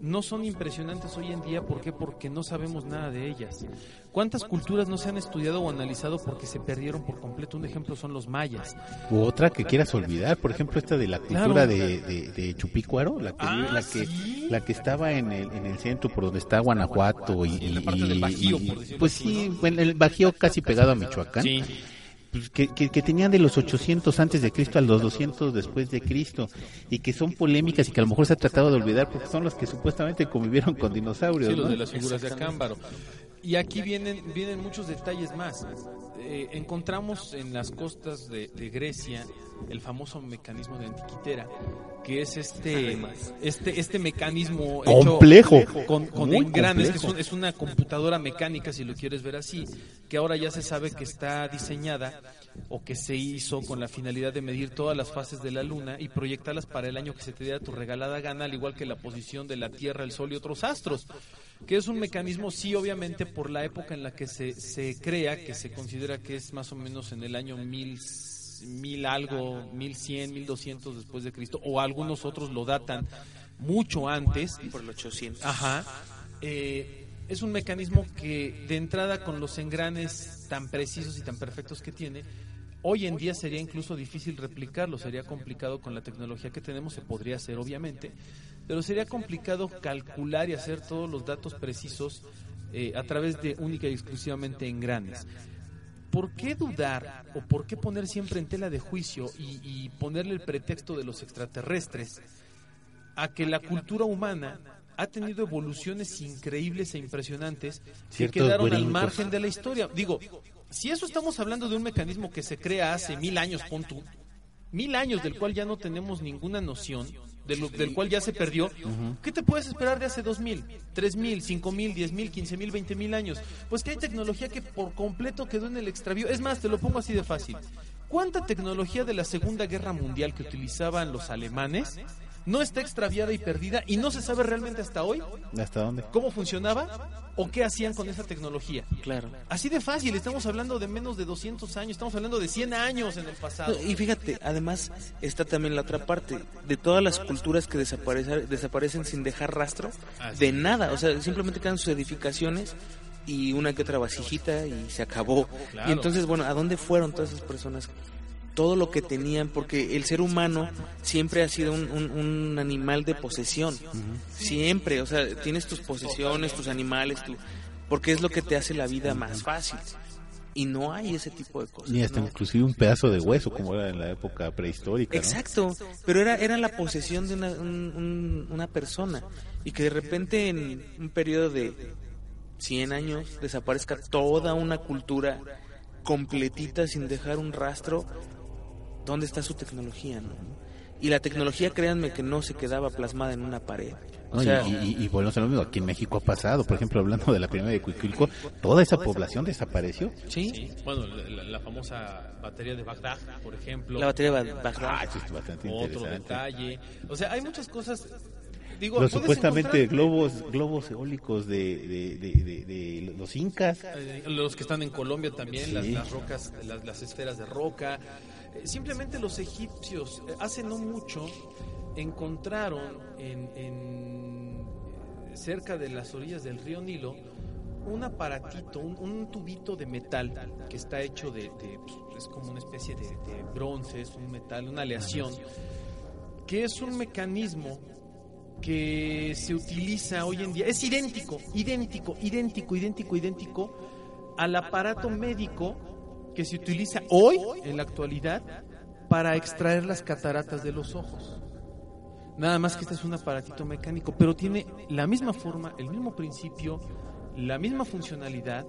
no son impresionantes hoy en día? ¿Por qué? Porque no sabemos nada de ellas. ¿Cuántas culturas no se han estudiado o analizado porque se perdieron por completo? Un ejemplo son los mayas. U otra que quieras olvidar, por ejemplo, esta de la cultura de, de, Chupícuaro, la que, ah, la, que la que estaba en el, en el centro por donde está Guanajuato y, del Bajío, pues sí, en el Bajío casi pegado a Michoacán. Sí pues, que, que, tenían de los 800 antes de Cristo a los 200 después de Cristo y que son polémicas y que a lo mejor se ha tratado de olvidar porque son los que supuestamente convivieron con dinosaurios. Sí, los de las figuras de Acámbaro. Y aquí vienen, vienen muchos detalles más. Eh, encontramos en las costas de, Grecia el famoso mecanismo de antiquitera, que es este este este mecanismo complejo. con, con engranes, que es, una computadora mecánica, si lo quieres ver así, que ahora ya se sabe que está diseñada o que se hizo con la finalidad de medir todas las fases de la luna y proyectarlas para el año que se te diera tu regalada gana, al igual que la posición de la Tierra, el Sol y otros astros que es un mecanismo, sí, obviamente, por la época en la que se, se crea, que se considera que es más o menos en el año mil, mil algo, mil cien, mil doscientos después de Cristo, o algunos otros lo datan mucho antes. Por el 800. Ajá. Eh, es un mecanismo que, de entrada, con los engranes tan precisos y tan perfectos que tiene, Hoy en día sería incluso difícil replicarlo, sería complicado con la tecnología que tenemos, se podría hacer obviamente, pero sería complicado calcular y hacer todos los datos precisos eh, a través de única y exclusivamente engranes. ¿Por qué dudar o por qué poner siempre en tela de juicio y, ponerle el pretexto de los extraterrestres a que la cultura humana ha tenido evoluciones increíbles e impresionantes que quedaron al margen de la historia? Digo, si eso estamos hablando de un mecanismo que se crea hace mil años, pon mil años del cual ya no tenemos ninguna noción, del, cual ya se perdió, ¿qué te puedes esperar de hace 2000, 3000, 5000, 10000, 15000, 20000 años? Pues que hay tecnología que por completo quedó en el extravío. Es más, te lo pongo así de fácil. ¿Cuánta tecnología de la Segunda Guerra Mundial que utilizaban los alemanes no está extraviada y perdida y no se sabe realmente hasta hoy. ¿Hasta dónde? ¿Cómo funcionaba o qué hacían con esa tecnología? Claro. Así de fácil, estamos hablando de menos de 200 años, estamos hablando de 100 años en el pasado. y fíjate, además está también la otra parte, de todas las culturas que desaparecen, desaparecen sin dejar rastro, de nada, o sea, simplemente quedan sus edificaciones y una que otra vasijita y se acabó. Y entonces, bueno, ¿a dónde fueron todas esas personas? Todo lo que tenían, porque el ser humano siempre ha sido un, animal de posesión. Siempre, o sea, tienes tus posesiones, tus animales, tu, porque es lo que te hace la vida más fácil. Y no hay ese tipo de cosas. Ni hasta inclusive un pedazo de hueso, como era en la época prehistórica. Exacto, pero era, era la posesión de una, una persona. Y que de repente en un periodo de 100 años desaparezca toda una cultura completita sin dejar un rastro, ¿dónde está su tecnología? No? Y la tecnología, créanme que no se quedaba plasmada en una pared. O sea, y, y, bueno, lo mismo, aquí en México ha pasado, por ejemplo, hablando de la primera de Cuicuilco, toda esa población desapareció. Sí. Bueno, la, famosa batería de Bagdad, por ejemplo. La batería de Bagdad. Ah, es bastante Otro detalle. O sea, hay muchas cosas los supuestamente globos globos eólicos de, de, los incas. Eh, los que están en Colombia también, las, rocas, las, esferas de roca. Eh, simplemente los egipcios, eh, hace no mucho, encontraron en, cerca de las orillas del río Nilo un aparatito, un, tubito de metal que está hecho de, es como una especie de, bronce, es un metal, una aleación, que es un mecanismo que se utiliza hoy en día. Es idéntico, idéntico, idéntico, idéntico, idéntico al aparato médico que se utiliza hoy en la actualidad para extraer las cataratas de los ojos. Nada más que este es un aparatito mecánico, pero tiene la misma forma, el mismo principio, la misma funcionalidad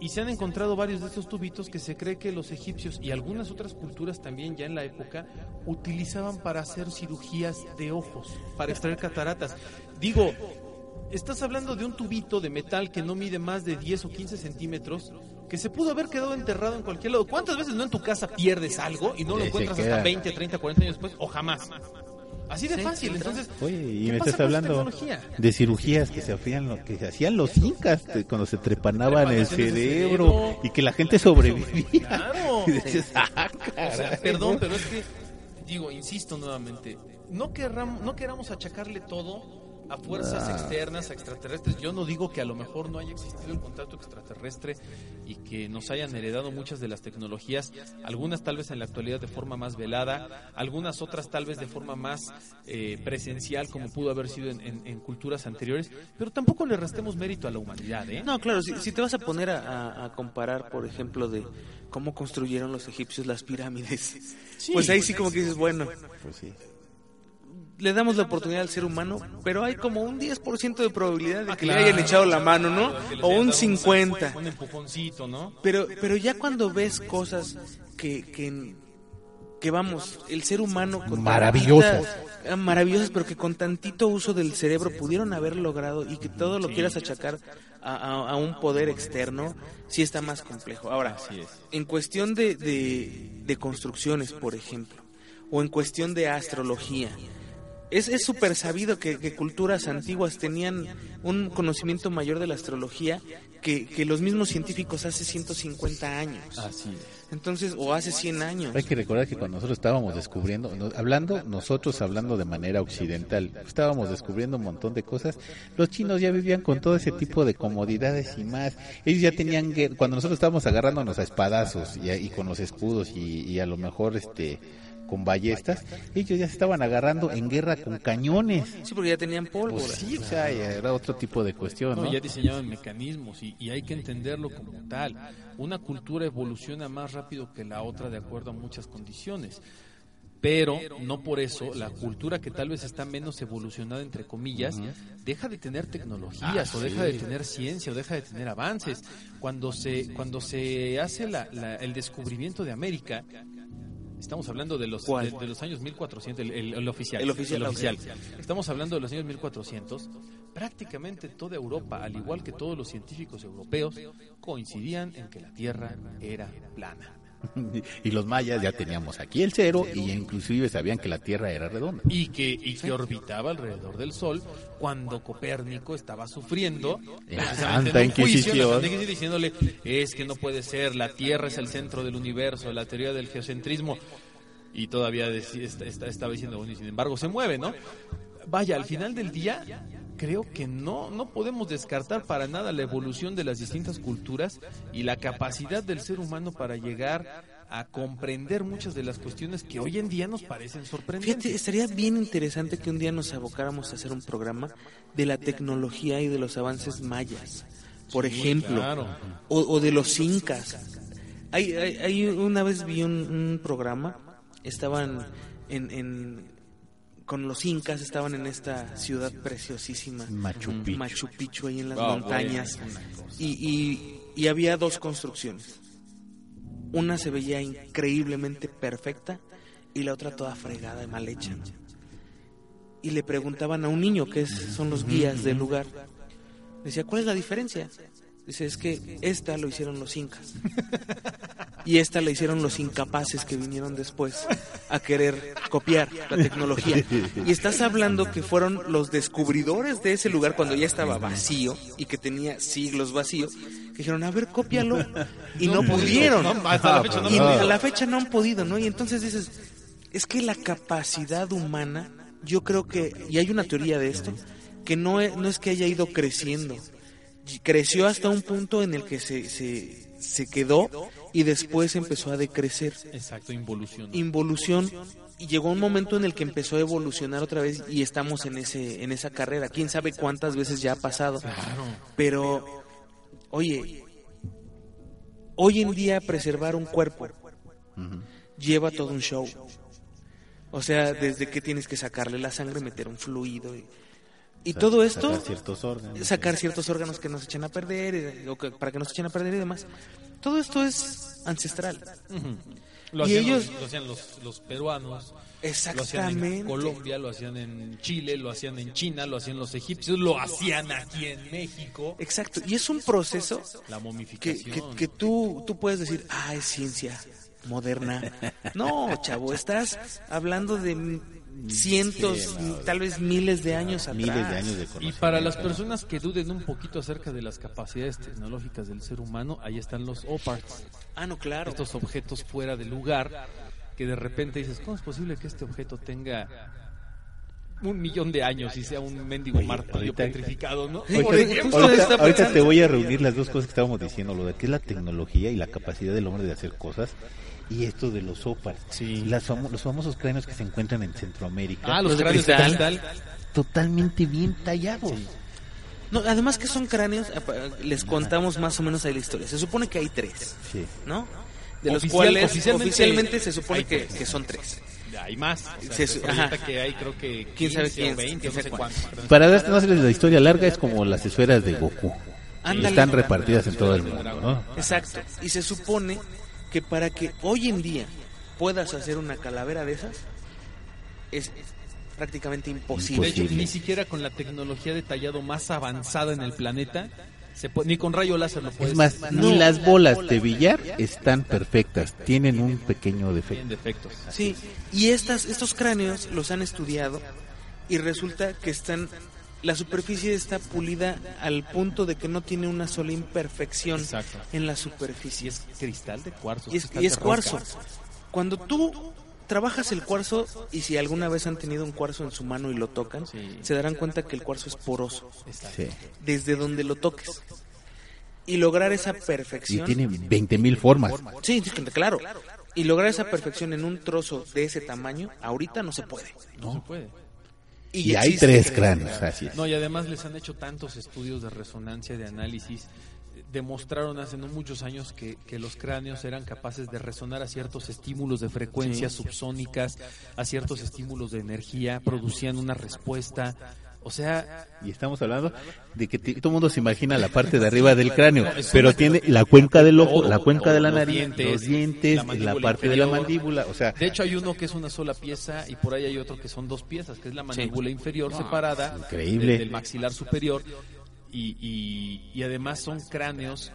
y se han encontrado varios de estos tubitos que se cree que los egipcios y algunas otras culturas también ya en la época utilizaban para hacer cirugías de ojos, para extraer cataratas. Digo, estás hablando de un tubito de metal que no mide más de 10 o 15 centímetros, que se pudo haber quedado enterrado en cualquier lado. ¿Cuántas veces no en tu casa pierdes algo y no lo encuentras hasta 20, 30, 40 años después o jamás? Así de fácil, entonces. Oye, y me estás hablando de cirugías que se hacían lo que se hacían los incas cuando se trepanaban el cerebro, y que la gente sobrevivía. Claro. Ah, perdón, pero es que digo, insisto nuevamente, no querramos, no queramos achacarle todo a fuerzas externas, a extraterrestres. Yo no digo que a lo mejor no haya existido el contacto extraterrestre y que nos hayan heredado muchas de las tecnologías, algunas tal vez en la actualidad de forma más velada, algunas otras tal vez de forma más eh, presencial como pudo haber sido en, culturas anteriores, pero tampoco le restemos mérito a la humanidad. ¿eh? No, claro, si, te vas a poner a, comparar, por ejemplo, de cómo construyeron los egipcios las pirámides, pues ahí sí como que dices, bueno, pues sí le damos la oportunidad al ser humano, pero hay como un 10% de probabilidad de que le hayan echado la mano, ¿no? O un 50. Un empujoncito, ¿no? Pero, pero ya cuando ves cosas que, que, que vamos, el ser humano... Con maravillosas. Ah, maravillosas, pero que con tantito uso del cerebro pudieron haber logrado y que todo lo quieras achacar a, a, un poder externo, sí está más complejo. Ahora, en cuestión de, de, de construcciones, por ejemplo, o en cuestión de astrología, es súper sabido que, culturas antiguas tenían un conocimiento mayor de la astrología que, los mismos científicos hace 150 años. Así Entonces, o hace 100 años. Hay que recordar que cuando nosotros estábamos descubriendo, hablando, nosotros hablando de manera occidental, estábamos descubriendo un montón de cosas, los chinos ya vivían con todo ese tipo de comodidades y más. Ellos ya tenían, cuando nosotros estábamos agarrándonos a espadazos y, con los escudos y, y a lo mejor este con ballestas, ellos ya se estaban agarrando en guerra con cañones. Sí, porque ya tenían pólvora. Pues sí, o sea, era otro tipo de cuestión, ¿no? Ya diseñaban mecanismos y, y, hay que entenderlo como tal. Una cultura evoluciona más rápido que la otra de acuerdo a muchas condiciones. Pero no por eso la cultura que tal vez está menos evolucionada, entre comillas, deja de tener tecnologías o deja de tener ciencia o deja de tener avances. Cuando se, cuando se hace la, el descubrimiento de América, Estamos hablando de los, de, los años 1400, el, el, oficial. El oficial. oficial. Estamos hablando de los años 1400. Prácticamente toda Europa, al igual que todos los científicos europeos, coincidían en que la Tierra era plana. y los mayas ya teníamos aquí el cero y inclusive sabían que la Tierra era redonda. Y que, y que orbitaba alrededor del Sol cuando Copérnico estaba sufriendo la Santa Inquisición diciéndole es que no puede ser, la Tierra es el centro del universo, la teoría del geocentrismo y todavía estaba diciendo, bueno, y sin embargo se mueve, ¿no? Vaya, al final del día creo que no, no podemos descartar para nada la evolución de las distintas culturas y la capacidad del ser humano para llegar a comprender muchas de las cuestiones que hoy en día nos parecen sorprendentes. Fíjate, estaría bien interesante que un día nos abocáramos a hacer un programa de la tecnología y de los avances mayas, por ejemplo, o, de los incas. Hay, hay, una vez vi un, programa, estaban en con los incas estaban en esta ciudad preciosísima, Machu Picchu, Machu Picchu ahí en las montañas, y, y, había dos construcciones. Una se veía increíblemente perfecta y la otra toda fregada y mal hecha. Y le preguntaban a un niño, que son los guías del lugar, decía, ¿cuál es la diferencia? Dice, es que esta lo hicieron los incas. Y esta la hicieron los incapaces que vinieron después a querer copiar la tecnología. Y estás hablando que fueron los descubridores de ese lugar cuando ya estaba vacío y que tenía siglos vacío. Que dijeron, a ver, cópialo. Y no, pudieron. y a la fecha no han podido, ¿no? Y entonces dices, es que la capacidad humana, yo creo que, y hay una teoría de esto, que no es, no es que haya ido creciendo, creció hasta un punto en el que se, se, se quedó y después empezó a decrecer. Exacto, involución. Involución y llegó un momento en el que empezó a evolucionar otra vez y estamos en ese en esa carrera. Quién sabe cuántas veces ya ha pasado. Claro. Pero oye, hoy en día preservar un cuerpo lleva todo un show. O sea, desde que tienes que sacarle la sangre, meter un fluido y y todo esto, sacar ciertos órganos, sacar ciertos órganos que nos echen a perder, para que nos echen a perder y demás. Todo esto es ancestral. Lo y ellos los, lo hacían los, peruanos, exactamente. lo hacían en Colombia, lo hacían en Chile, lo hacían en China, lo hacían los egipcios, lo hacían aquí en México. Exacto, y es un proceso la momificación. Que, que, que tú, tú puedes decir, ah, es ciencia moderna. No, chavo, estás hablando de cientos, tal vez miles de años atrás. Miles de años de Y para las personas que duden un poquito acerca de las capacidades tecnológicas del ser humano, ahí están los OPARTs. Ah, no, claro. Estos objetos fuera de lugar que de repente dices, ¿cómo es posible que este objeto tenga un millón de años y sea un mendigo martillo petrificado, ¿no? Ahorita, te voy a reunir las dos cosas que estábamos diciendo, lo de que es la tecnología y la capacidad del hombre de hacer cosas y esto de los opars, sí. los famosos cráneos que se encuentran en Centroamérica. Ah, los, cráneos de cristal. Totalmente bien tallados. No, además que son cráneos, les contamos más o menos ahí la historia. Se supone que hay tres, sí. ¿no? De los cuales oficialmente, se supone que, que, son tres. Hay más. se, que hay creo que 15 ¿Quién sabe quién, 20, no sé cuántos. Para darnos la historia larga es como las esferas de Goku. Están repartidas en todo el mundo. Exacto. Y se supone que para que hoy en día puedas hacer una calavera de esas es prácticamente imposible. De hecho, ni siquiera con la tecnología de tallado más avanzada en el planeta, se ni con rayo láser lo puedes. Es más, ni las bolas de billar están perfectas, tienen un pequeño defecto. Sí, y estas, estos cráneos los han estudiado y resulta que están la superficie está pulida al punto de que no tiene una sola imperfección en la superficie. Y es cristal de cuarzo. Y es, cuarzo. Cuando tú trabajas el cuarzo y si alguna vez han tenido un cuarzo en su mano y lo tocan, se darán cuenta que el cuarzo es poroso. Desde donde lo toques. Y lograr esa perfección. Y tiene 20 mil formas. Sí, claro. Y lograr esa perfección en un trozo de ese tamaño, ahorita no se puede. No se puede. Y, hay tres cráneos, así No, y además les han hecho tantos estudios de resonancia, de análisis. Demostraron hace no muchos años que, que los cráneos eran capaces de resonar a ciertos estímulos de frecuencias subsónicas, a ciertos estímulos de energía, producían una respuesta o sea, y estamos hablando de que todo el mundo se imagina la parte de arriba del cráneo, pero tiene la cuenca del ojo, la cuenca de la nariz, los dientes, la, parte de la mandíbula, o sea, de hecho hay uno que es una sola pieza y por ahí hay otro que son dos piezas, que es la mandíbula inferior separada increíble. Del, maxilar superior y, y, y además son cráneos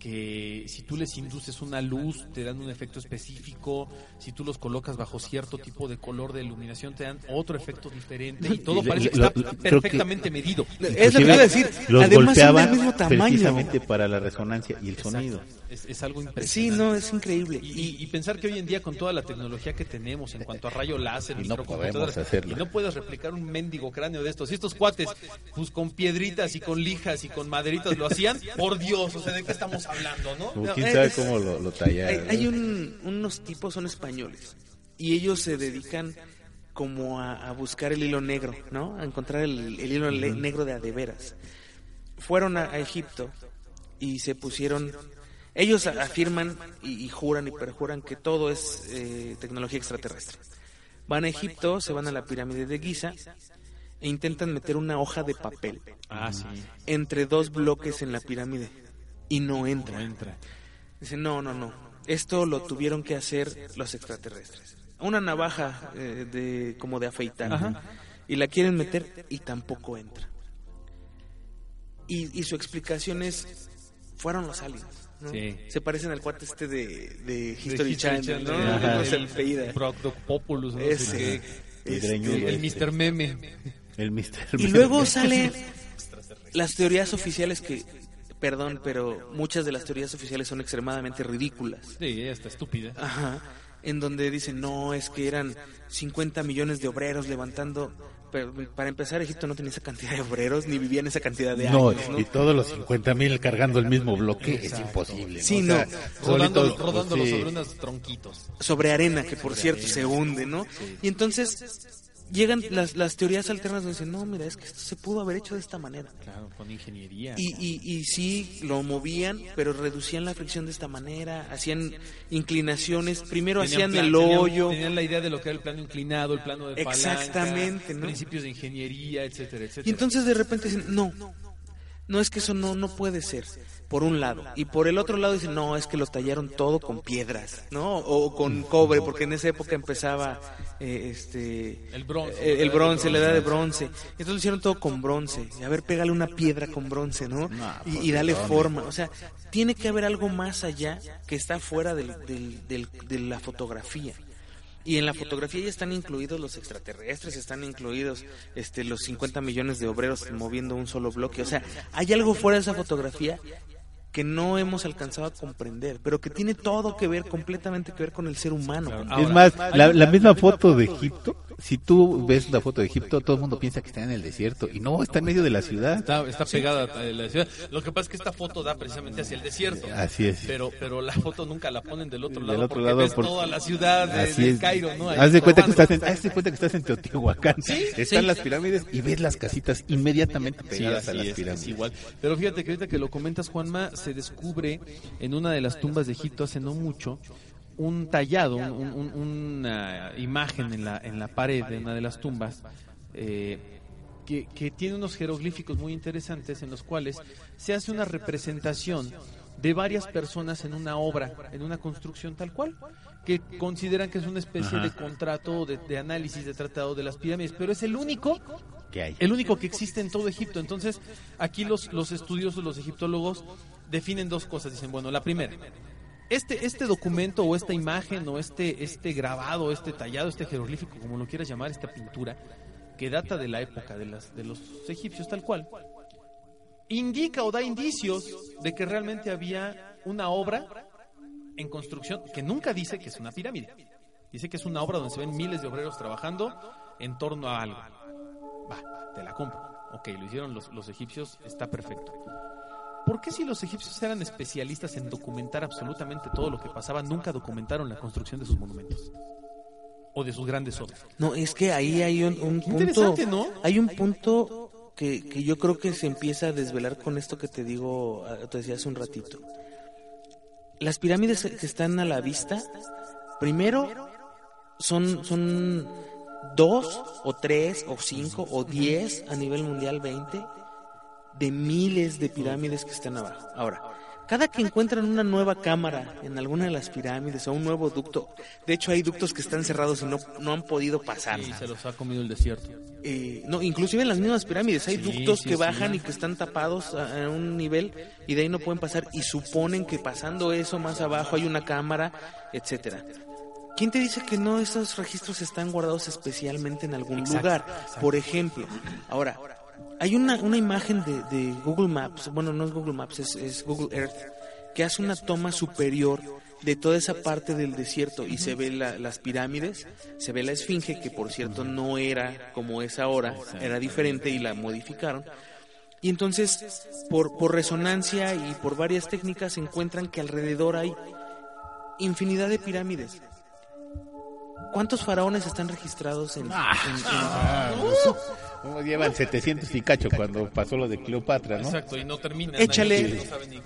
que si tú les induces una luz te dan un efecto específico, si tú los colocas bajo cierto tipo de color de iluminación te dan otro efecto diferente y todo parece que está perfectamente medido. Es lo que iba a decir. Los Además son golpeaban del mismo tamaño. precisamente para la resonancia y el sonido. Es, es algo Sí, impresionante. no, es increíble. Y, y- y pensar que hoy en día con toda la tecnología que tenemos en cuanto a rayo láser, Y no podemos hacerlo. y no puedes replicar un mendigo cráneo de estos. Y estos cuates, pues con piedritas y con lijas y con maderitas lo hacían, por Dios, o sea, ¿de qué estamos hablando, no? Como quién sabe cómo lo, lo Hay, tallaron. hay un- unos tipos, son españoles, y ellos se dedican como a, a buscar el hilo negro, ¿no? A encontrar el, el hilo negro de adeveras. Fueron a, a Egipto y se pusieron... Ellos afirman y, y juran y perjuran que todo es eh, tecnología extraterrestre. Van a Egipto, se van a la pirámide de Giza e intentan meter una hoja de papel Ah, sí, entre dos bloques en la pirámide y no entra. no entra. Dicen, no, no, no. Esto lo tuvieron que hacer los extraterrestres. Una navaja eh, de como de afeitar. Ajá. Y la quieren meter y tampoco entra. Y, y su explicación es, fueron los aliens. ¿no? Sí. Se parecen al cuate este de, de De History Channel, ¿no? Ajá. No se El no Ese. qué. El Este, greñudo El este. Mr. Meme. Y luego salen las teorías oficiales que, perdón, pero muchas de las teorías oficiales son extremadamente ridículas. Sí, está estúpida. Ajá. En donde dicen, no, es que eran 50 millones de obreros levantando. Pero para empezar, Egipto no tenía esa cantidad de obreros ni vivía en esa cantidad de No, años. ¿no? y todos los 50 mil cargando el mismo bloque es imposible. Sí, O no. sea, Rodándolo, solitos, rodándolo sí. sobre unos tronquitos. Sobre arena, que por cierto se hunde, ¿no? Y entonces llegan las, las teorías alternas donde dicen, no, mira, es que esto se pudo haber hecho de esta manera. Claro, con ingeniería. Y, y, y sí, lo movían, pero reducían la fricción de esta manera, hacían inclinaciones, primero Tenían hacían plan- el tenían- hoyo. Tenían la idea de lo que era el plano inclinado, el plano de palanca, Exactamente, ¿no? principios de ingeniería, etcétera, etcétera. Y entonces de repente dicen, no, no es que eso no, no puede ser, por un lado. Y por el otro lado dicen, no, es que lo tallaron todo con piedras, ¿no? O con cobre, porque en esa época empezaba eh, este El bronce. eh, el bronce, la edad de bronce. Entonces lo hicieron todo con bronce. Y a ver, pégale una piedra con bronce, ¿no? Y, pues, y dale forma. O sea, tiene que haber algo más allá que está fuera del, del- del- de la fotografía. Y en la fotografía ya están incluidos los extraterrestres, están incluidos este, los 50 millones de obreros moviendo un solo bloque. O sea, hay algo fuera de esa fotografía que no hemos alcanzado a comprender, pero que tiene todo que ver, completamente que ver con el ser humano. Claro. Es más, la, misma foto de Egipto, si tú ves la foto de Egipto, todo el mundo piensa que está en el desierto. Y no, está en medio de la ciudad. Está, está pegada a la ciudad. Lo que pasa es que esta foto da precisamente hacia el desierto. Así es. Pero, pero la foto nunca la ponen del otro Del lado otro porque lado, ves por- toda la ciudad de, Así. Cairo, ¿no? Ahí Haz de cuenta que estás en, haz de cuenta que estás en Teotihuacán. Están sí. las pirámides y ves las casitas inmediatamente Sí, pegadas a las es, pirámides. es igual. Pero fíjate que ahorita que lo comentas, Juanma, se descubre en una de las tumbas de Egipto hace no mucho un tallado, un- un- una imagen en la, en la pared de una de las tumbas eh, que, que tiene unos jeroglíficos muy interesantes en los cuales se hace una representación de varias personas en una obra, en una construcción tal cual, que consideran que es una especie Ajá. de contrato, de, de análisis, de tratado de las pirámides, pero es el único ¿Qué hay? el único que existe en todo Egipto. Entonces, aquí los, los estudiosos, los egiptólogos, definen dos cosas. Dicen, bueno, la primera, este, este documento o esta imagen o este, este grabado, este tallado, este jeroglífico, como lo quieras llamar, esta pintura, que data de la época de, las, de los egipcios tal cual, indica o da indicios de que realmente había una obra en construcción que nunca dice que es una pirámide. Dice que es una obra donde se ven miles de obreros trabajando en torno a algo. Va, te la compro. Ok, lo hicieron los, los egipcios, está perfecto. ¿Por qué si los egipcios eran especialistas en documentar absolutamente todo lo que pasaba, nunca documentaron la construcción de sus monumentos? O de sus grandes obras. No, es que ahí hay un, punto. interesante, ¿no? Hay un punto que, que yo creo que se empieza a desvelar con esto que te digo, te decía hace un ratito. Las pirámides que están a la vista, primero son, son dos o tres o cinco o diez a nivel mundial 20 de miles de pirámides que están abajo. Ahora, cada que encuentran una nueva cámara en alguna de las pirámides o un nuevo ducto, de hecho hay ductos que están cerrados y no, no han podido pasar. Se los ha comido el desierto. Eh, no, inclusive en las mismas pirámides hay ductos que bajan y que están tapados a, un nivel y de ahí no pueden pasar y suponen que pasando eso más abajo hay una cámara, etcétera. ¿Quién te dice que no esos registros están guardados especialmente en algún lugar? Por ejemplo, ahora, hay una, una imagen de, de, Google Maps, bueno, no es Google Maps, es, Google Earth, que hace una toma superior de toda esa parte del desierto y se ve las pirámides, se ve la esfinge, que por cierto no era como es ahora, era diferente y la modificaron. Y entonces, por, por resonancia y por varias técnicas, se encuentran que alrededor hay infinidad de pirámides. ¿Cuántos faraones están registrados en... Llevan 700 y cacho cuando pasó lo de Cleopatra, ¿no? Exacto, y no termina. Échale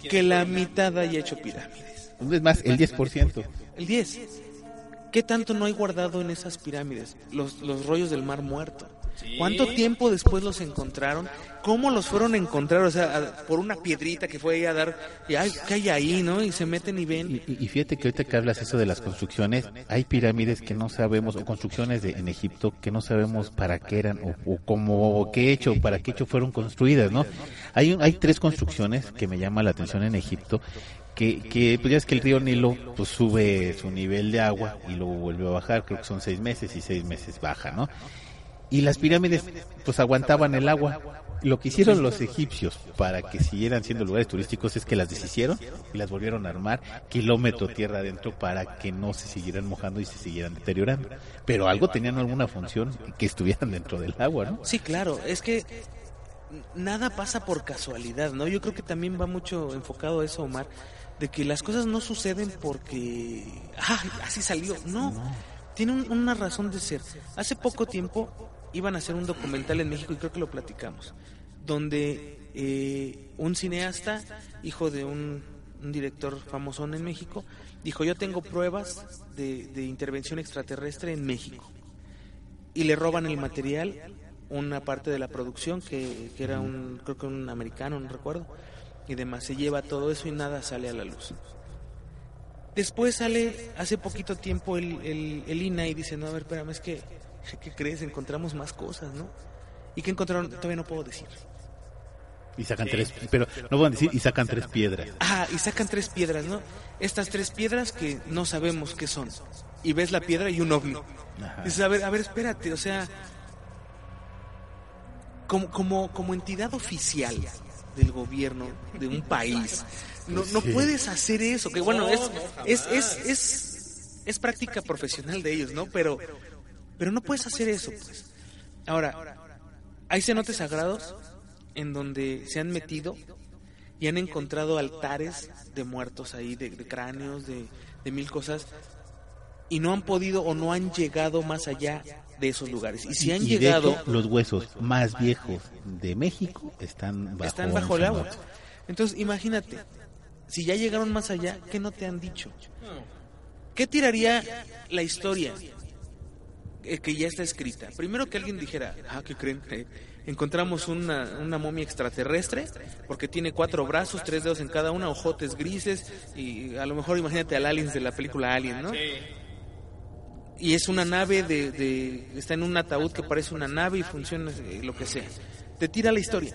que la mitad haya hecho pirámides. Es más, el 10%. El 10. ¿Qué tanto no hay guardado en esas pirámides? Los, los rollos del mar muerto. ¿Cuánto tiempo después los encontraron? ¿Cómo los fueron a encontrar? O sea, por una piedrita que fue ahí a dar, y ay, ¿qué hay ahí, no? Y se meten y ven. Y, fíjate que ahorita que hablas eso de las construcciones, hay pirámides que no sabemos, o construcciones de, en Egipto que no sabemos para qué eran, o, o cómo, qué hecho, para qué hecho fueron construidas, ¿no? Hay, hay tres construcciones que me llaman la atención en Egipto que, que pues ya es que el río Nilo pues sube su nivel de agua y luego vuelve a bajar, creo que son seis meses y seis meses baja, ¿no? Y las pirámides pues aguantaban el agua. Lo que hicieron los egipcios para que siguieran siendo lugares turísticos es que las deshicieron y las volvieron a armar kilómetro tierra adentro para que no se siguieran mojando y se siguieran deteriorando. Pero algo tenían alguna función que estuvieran dentro del agua, ¿no? Sí, claro, es que nada pasa por casualidad, ¿no? Yo creo que también va mucho enfocado eso, Omar, de que las cosas no suceden porque, ah, así salió, no. Tiene una razón de ser. Hace poco tiempo iban a hacer un documental en México y creo que lo platicamos, donde eh, un cineasta, hijo de un, director famoso en México, dijo yo tengo pruebas de, intervención extraterrestre en México. Y le roban el material, una parte de la producción, que, era un, creo que un americano, no recuerdo, y demás, se lleva todo eso y nada sale a la luz. Después sale, hace poquito tiempo, el INA y dice, no, a ver, espérame, es que ¿Qué crees? Encontramos más cosas, ¿no? ¿Y qué encontraron? Todavía no puedo decir. Y sacan tres, pero no puedo decir, y sacan tres piedras. Ah, y sacan tres piedras, ¿no? Estas tres piedras que no sabemos qué son. Y ves la piedra y un ovni. Dices, a ver, a ver, espérate, o sea, como, como, como entidad oficial del gobierno de un país, no, no puedes hacer eso, que bueno, es, es, es, es, es práctica profesional de ellos, ¿no? Pero pero no puedes hacer eso, pues. Ahora, hay cenotes sagrados en donde se han metido y han encontrado altares de muertos ahí, de, cráneos, de, mil cosas, y no han podido o no han llegado más allá de esos lugares. Y si han llegado... los huesos más viejos de México están bajo, están bajo el agua. Entonces, imagínate, si ya llegaron más allá, ¿qué no te han dicho? ¿Qué tiraría la historia? Eh, que ya está escrita. Primero que alguien dijera, ah, ¿qué creen? Eh, encontramos una, una, momia extraterrestre porque tiene cuatro brazos, tres dedos en cada una, ojotes grises y a lo mejor imagínate al aliens de la película Alien, ¿no? Y es una nave de, de, está en un ataúd que parece una nave y funciona eh, lo que sea. Te tira la historia.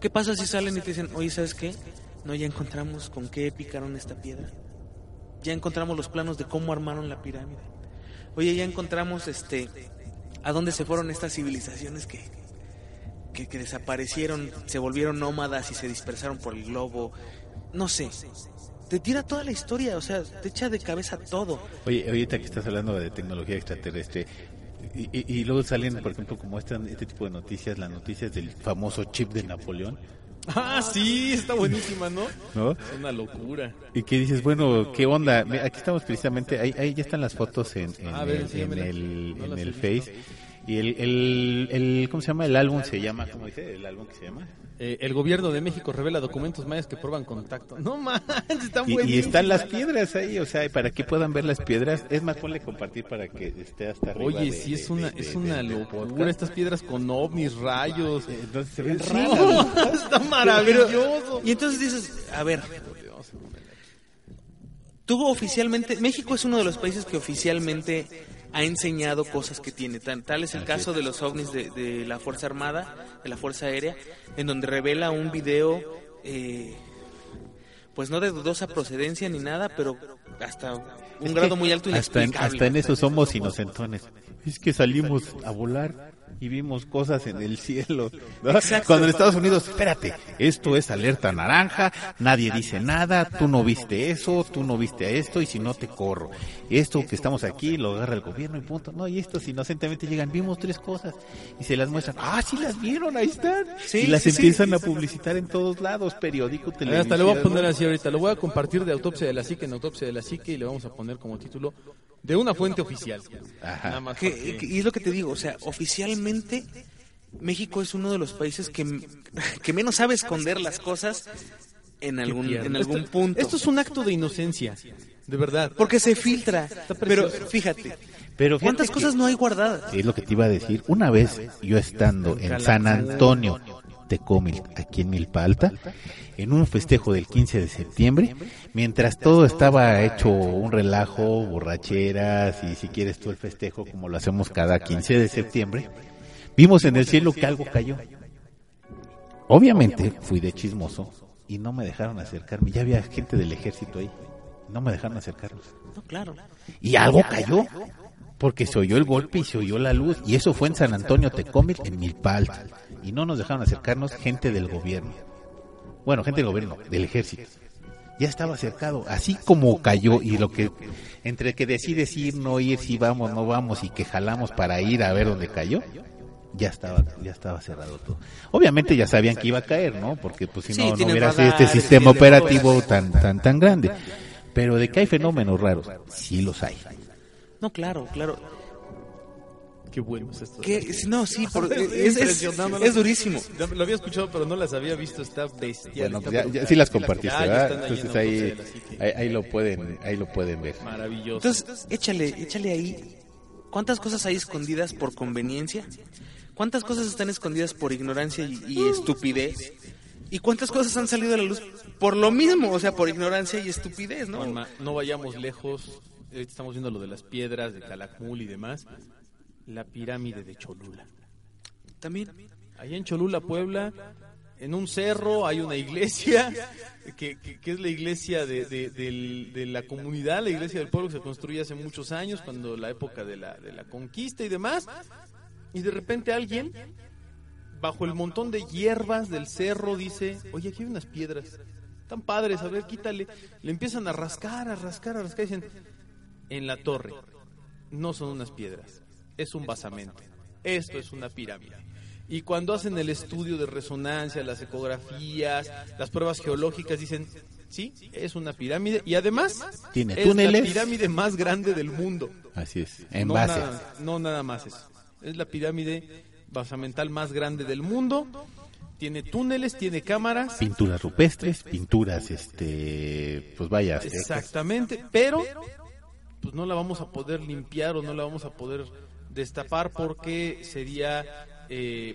¿Qué pasa si salen y te dicen, oye, ¿sabes qué? No, ya encontramos con qué picaron esta piedra. Ya encontramos los planos de cómo armaron la pirámide oye, ya encontramos este a dónde se fueron estas civilizaciones que, que, desaparecieron, se volvieron nómadas y se dispersaron por el globo. No sé. Te tira toda la historia, o sea, te echa de cabeza todo. Oye, ahorita que estás hablando de tecnología extraterrestre, y, luego salen, por ejemplo, como este, este tipo de noticias, las noticias del famoso chip de Napoleón. Ah, sí, está buenísima, ¿no? ¿No? Es una locura. Y que dices, bueno, ¿qué onda? Aquí estamos precisamente, ahí, ahí ya están las fotos en, en, el, en el Face. Y el, el, el, ¿cómo se llama? El álbum se llama, ¿cómo dice? El álbum que se llama. Eh, el gobierno de México revela documentos mayas que prueban contacto. No manches, están y, y están las piedras ahí, o sea, para que puedan ver las piedras. Es más, ponle compartir para que esté hasta arriba. Oye, de- sí, es una, de- es de- una locura. Estas piedras con ovnis, rayos. Entonces se ven Sí, raras. está maravilloso. Y entonces dices, a ver, tú oficialmente, México es uno de los países que oficialmente ha enseñado cosas que tiene. Tan, tal es el caso de los ovnis de, de la Fuerza Armada, de la Fuerza Aérea, en donde revela un video, eh, pues no de dudosa procedencia ni nada, pero hasta un grado muy alto hasta en, hasta en eso somos inocentones. Es que salimos a volar y vimos cosas en el cielo. ¿no? Exacto. Cuando en Estados Unidos, espérate, esto es alerta naranja, nadie dice nada, tú no viste eso, tú no viste esto y si no te corro. Esto que estamos aquí lo agarra el gobierno y punto. No, y estos inocentemente llegan, vimos tres cosas y se las muestran. Ah, sí las vieron, ahí están. Sí, y las sí, sí. empiezan a publicitar en todos lados, periódico, televisión. Hasta le voy a poner así ahorita, lo voy a compartir de autopsia de la psique en autopsia de la psique y le vamos a poner como título de una fuente oficial. Ajá. Nada más Que- porque- que- y es lo que te digo, o sea, oficialmente México es uno de los países que, que menos sabe esconder las cosas en algún, en algún punto. Esto es un acto de inocencia, de verdad. Porque se filtra. Pero fíjate, Pero ¿cuántas cosas no hay guardadas? Es lo que te iba a decir. Una vez yo estando en San Antonio Tecomil, aquí en Milpa Alta, en un festejo del 15 de septiembre, mientras todo estaba hecho un relajo, borracheras y si quieres tú el festejo como lo hacemos cada 15 de septiembre, vimos en el cielo que algo cayó. Obviamente fui de chismoso y no me dejaron acercarme. Ya había gente del ejército ahí. No me dejaron. No, claro. Y algo cayó, porque se oyó el golpe y se oyó la luz. Y eso fue en San Antonio Tecomil, en Milpa Alta. Y no nos dejaron acercarnos gente del gobierno. Bueno, gente del gobierno, del ejército. Ya estaba acercado, así como cayó y lo que, entre que decides ir, no ir, si vamos, no vamos y que jalamos para ir a ver dónde cayó, ya estaba, ya estaba cerrado todo. Obviamente ya sabían que iba a caer, ¿no? Porque pues si Sí, no, no hubiera sido este sistema operativo tan, tan, tan grande. Pero de que hay fenómenos raros, sí los hay. No, claro, claro. Qué bueno es esto. Que, no, sí, por- es, es, es durísimo. Lo había escuchado, pero no las había visto. Está bestial. Bueno, pues ya, ya sí las compartiste, ¿verdad? Entonces ahí, ahí, ahí lo pueden, ahí lo pueden ver. Maravilloso. Entonces, échale, échale ahí. ¿Cuántas cosas hay escondidas por conveniencia? ¿Cuántas cosas están escondidas por ignorancia y, y estupidez? ¿Y cuántas cosas han salido a la luz por lo mismo? O sea, por ignorancia y estupidez, ¿no? Juanma, no vayamos lejos. Estamos viendo lo de las piedras, de Calakmul y demás. La pirámide de Cholula. También. Allá en Cholula, Puebla, en un cerro hay una iglesia, que, que- que es la iglesia de, de- del- de la comunidad, la iglesia del pueblo que se construye hace muchos años, cuando la época de la, de la conquista y demás. Y de repente alguien, bajo el montón de hierbas del cerro, dice, oye, aquí hay unas piedras. Tan padres, a ver, quítale. Le empiezan a rascar, a rascar, a rascar. y Dicen, en la torre, no son unas piedras, es un basamento. Esto es una pirámide. Y cuando hacen el estudio de resonancia, las ecografías, las pruebas geológicas, dicen, sí, es una pirámide. Y además, Tiene es túneles. la pirámide más grande del mundo. Así es, en no base. Nada, no nada más eso. Es la pirámide basamental más grande del mundo. Tiene túneles, tiene cámaras. Pinturas rupestres, pinturas, este, pues vaya, secas. Exactamente, pero pues no la vamos a poder limpiar o no la vamos a poder destapar porque sería eh,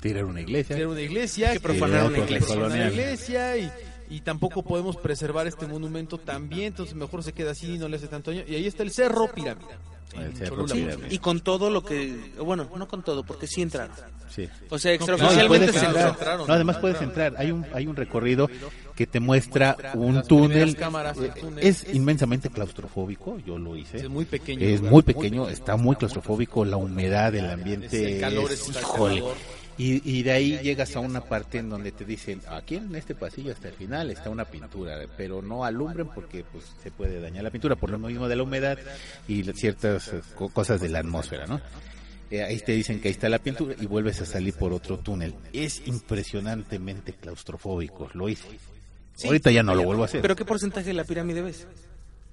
tirar una iglesia. tirar una iglesia, que profanar una iglesia. profanar una iglesia y, y tampoco podemos preservar este monumento también, entonces mejor se queda así y no le hace tanto daño. Y ahí está el Cerro Pirámide. En Cholula. Y con todo lo que... Bueno, no con todo, porque sí entraron. Sí. O sea, No, No, extraoficialmente puedes se entrar. No, además puedes entrar. Hay un, hay un recorrido que te muestra un túnel. cámaras, Eh, túnel. Es inmensamente claustrofóbico, yo lo hice. Es muy pequeño. Es muy pequeño, está muy claustrofóbico, la humedad, el ambiente, es híjole. Y, y de ahí llegas a una parte en donde te dicen, aquí en este pasillo hasta el final está una pintura, pero no alumbren porque pues se puede dañar la pintura por lo mismo de la humedad y ciertas eh, co- cosas de la atmósfera, ¿no? Eh, ahí te dicen que ahí está la pintura y vuelves a salir por otro túnel. Es impresionantemente claustrofóbico, lo hice. Sí. Ahorita ya no lo vuelvo a hacer. ¿Pero qué porcentaje de la pirámide ves?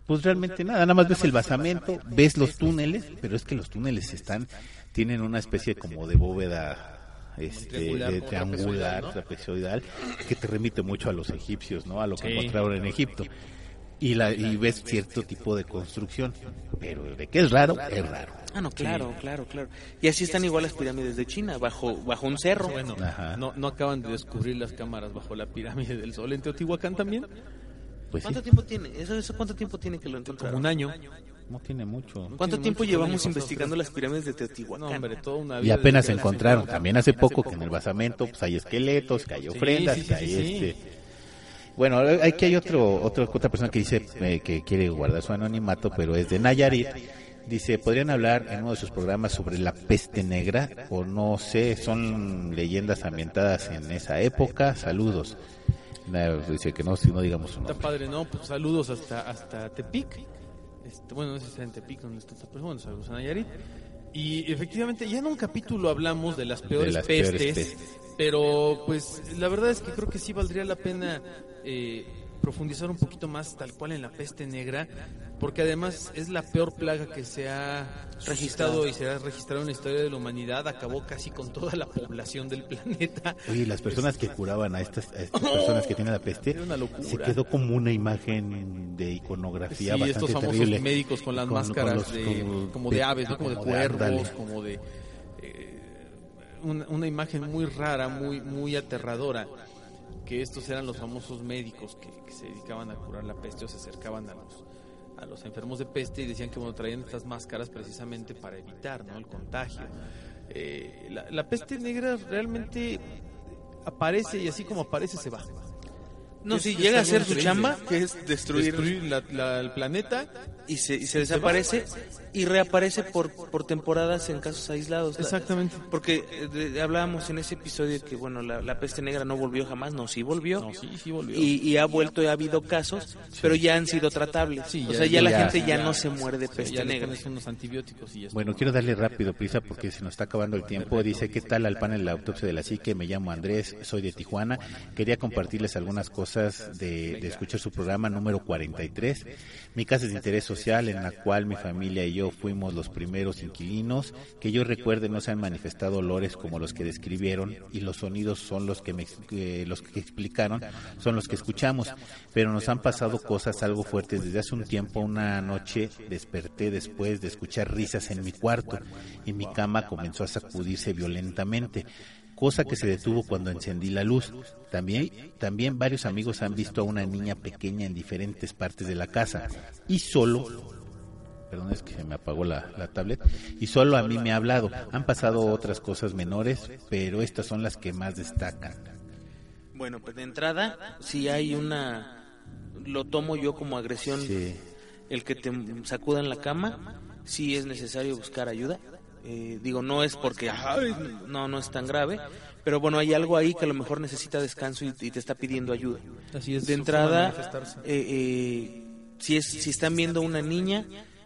Pues realmente nada, nada más ves el basamento, ves los túneles, pero es que los túneles están, tienen una especie como de bóveda este, de triangular, trapezoidal, que te remite mucho a los egipcios, ¿no? A lo que encontraron en Egipto. Y, la, y ves cierto tipo de construcción, pero de que es raro, es raro. Ah, no, claro, claro, claro. Y así están igual las pirámides de China, bajo, bajo un cerro. Bueno, no, no acaban de descubrir las cámaras bajo la pirámide del Sol en Teotihuacán también. Pues ¿Cuánto tiempo tiene? ¿Eso, ¿Eso cuánto tiempo tiene que lo encontraron? Como un año. No tiene mucho. ¿Cuánto tiempo llevamos investigando las pirámides de Teotihuacán? y apenas se encontraron. También hace poco que en el basamento pues, hay esqueletos, que hay ofrendas, que hay este... Bueno, aquí hay otro, otro, otra persona que dice eh, que quiere guardar su anonimato, pero es de Nayarit. Dice, ¿podrían hablar en uno de sus programas sobre la peste negra? O no sé, son leyendas ambientadas en esa época. Saludos. Dice que no, si no digamos su Está padre, ¿no? Pues saludos hasta, hasta Tepic. Este, bueno, no sé si está en Tepic donde está esta persona, saludos a Nayarit. Y efectivamente, ya en un capítulo hablamos de las peores, pestes, pero pues la verdad es que creo que sí valdría la pena eh, profundizar un poquito más tal cual en la peste negra, porque además es la peor plaga que se ha registrado y se ha registrado en la historia de la humanidad, acabó casi con toda la población del planeta. Oye, las personas que curaban a estas, personas que tienen la peste, se quedó como una imagen de iconografía sí, estos famosos médicos con las máscaras como, de aves, como, de cuervos, como de... Eh, una, una imagen muy rara, muy, muy aterradora que estos eran los famosos médicos que, se dedicaban a curar la peste o se acercaban a los a los enfermos de peste y decían que bueno, traían estas máscaras precisamente para evitar ¿no? el contagio. Eh, la, la peste negra realmente aparece y así como aparece se va. No, si llega a ser su chamba, que es destruir, el planeta y se, y se desaparece y reaparece por, por temporadas en casos aislados. Exactamente. Porque eh, hablábamos en ese episodio que, bueno, la, peste negra no volvió jamás, no, sí volvió. No, sí, sí volvió. Y, ha vuelto, y ha habido casos, pero ya han sido tratables. o sea, ya, la gente ya, no se muere de peste negra. unos antibióticos y bueno, quiero darle rápido prisa porque se nos está acabando el tiempo. Dice, ¿qué tal al panel de la autopsia de la psique? Me llamo Andrés, soy de Tijuana. Quería compartirles algunas cosas de, escuchar su programa número 43. Mi casa es de interés social en la cual mi familia y yo fuimos los primeros inquilinos. Que yo recuerde no se han manifestado olores como los que describieron y los sonidos son los que, me, los que explicaron, son los que escuchamos. Pero nos han pasado cosas algo fuertes. Desde hace un tiempo, una noche desperté después de escuchar risas en mi cuarto y mi cama comenzó a sacudirse violentamente cosa que se detuvo cuando encendí la luz. También, también varios amigos han visto a una niña pequeña en diferentes partes de la casa y solo perdón, es que se me apagó la, la, tablet, y solo a mí me ha hablado. Han pasado otras cosas menores, pero estas son las que más destacan. Bueno, pues de entrada, si hay una, lo tomo yo como agresión, el que te sacudan la cama, si es necesario buscar ayuda. Eh, digo, no es porque, no, no es tan grave, pero bueno, hay algo ahí que a lo mejor necesita descanso y, te está pidiendo ayuda. Así es. De entrada, eh, eh, si, es, si están viendo una niña,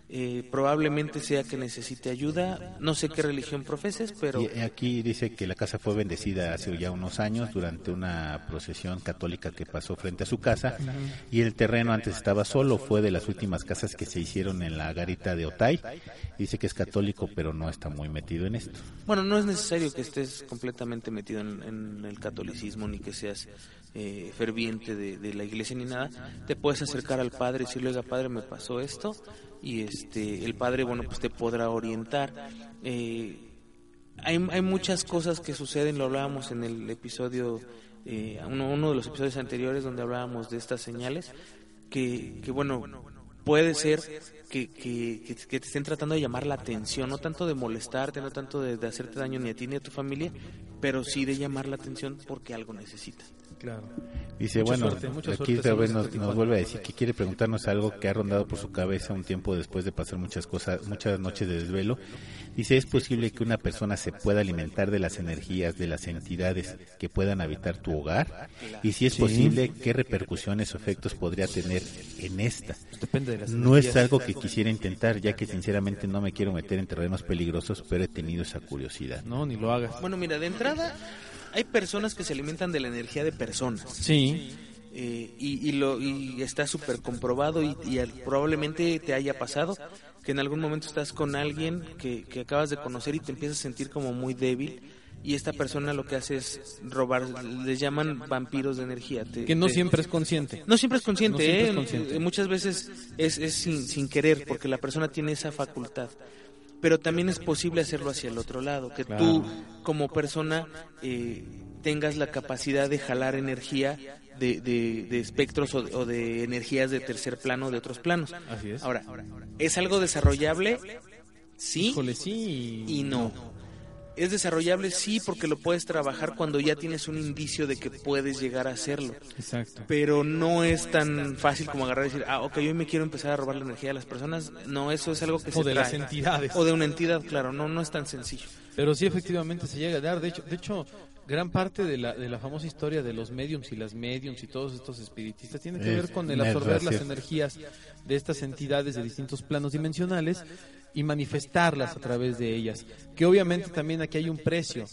eh, probablemente sea que necesite ayuda. No sé qué religión profeses, pero... aquí dice que la casa fue bendecida hace ya unos años durante una procesión católica que pasó frente a su casa y el terreno antes estaba solo, fue de las últimas casas que se hicieron en la garita de Otay. Dice que es católico, pero no está muy metido en esto. Bueno, no es necesario que estés completamente metido en, el catolicismo ni que seas eh, ferviente de, la iglesia ni nada. Te puedes acercar al padre y decirle, oiga, padre, me pasó esto y este el padre bueno pues te podrá orientar eh, hay, hay muchas cosas que suceden lo hablábamos en el episodio eh, uno, uno de los episodios anteriores donde hablábamos de estas señales que, que bueno puede ser que, que, te estén tratando de llamar la atención, no tanto de molestarte, no tanto de, hacerte daño ni a ti ni a tu familia, pero sí de llamar la atención porque algo necesitas. Claro. Dice, bueno, aquí vez nos, vuelve a decir que quiere preguntarnos algo que ha rondado por su cabeza un tiempo después de pasar muchas cosas, muchas noches de desvelo. Dice, ¿es posible que una persona se pueda alimentar de las energías de las entidades que puedan habitar tu hogar? Y si es posible, ¿qué repercusiones o efectos podría tener en esta? Depende de no es algo que quisiera intentar, ya que sinceramente no me quiero meter en terrenos peligrosos, pero he tenido esa curiosidad. No, ni lo hagas. Bueno, mira, de entrada hay personas que se alimentan de la energía de personas. Sí. eh, y, lo, y está súper comprobado y, probablemente te haya pasado que en algún momento estás con alguien que, que acabas de conocer y te empiezas a sentir como muy débil y esta persona lo que hace es robar, les llaman vampiros de energía. que no siempre es consciente. No siempre es consciente, ¿eh? muchas veces es, es sin, sin, querer, porque la persona tiene esa facultad. Pero también es posible hacerlo hacia el otro lado, que tú como persona eh, tengas la capacidad de jalar energía de, de, espectros o, de energías de tercer plano, de otros planos. Así es. Ahora, ¿es algo desarrollable? Sí. sí. Y no. Es desarrollable, sí, porque lo puedes trabajar cuando ya tienes un indicio de que puedes llegar a hacerlo. Exacto. Pero no es tan fácil como agarrar y decir, ah, ok, hoy me quiero empezar a robar la energía de las personas. No, eso es algo que se O de las entidades. O de una entidad, claro, no, no es tan sencillo. Pero sí, efectivamente, se llega a dar. De hecho, de hecho gran parte de la, de la famosa historia de los mediums y las mediums y todos estos espiritistas tiene que ver con el absorber las energías de estas entidades de distintos planos dimensionales y manifestarlas a través de ellas. Que obviamente también aquí hay un precio.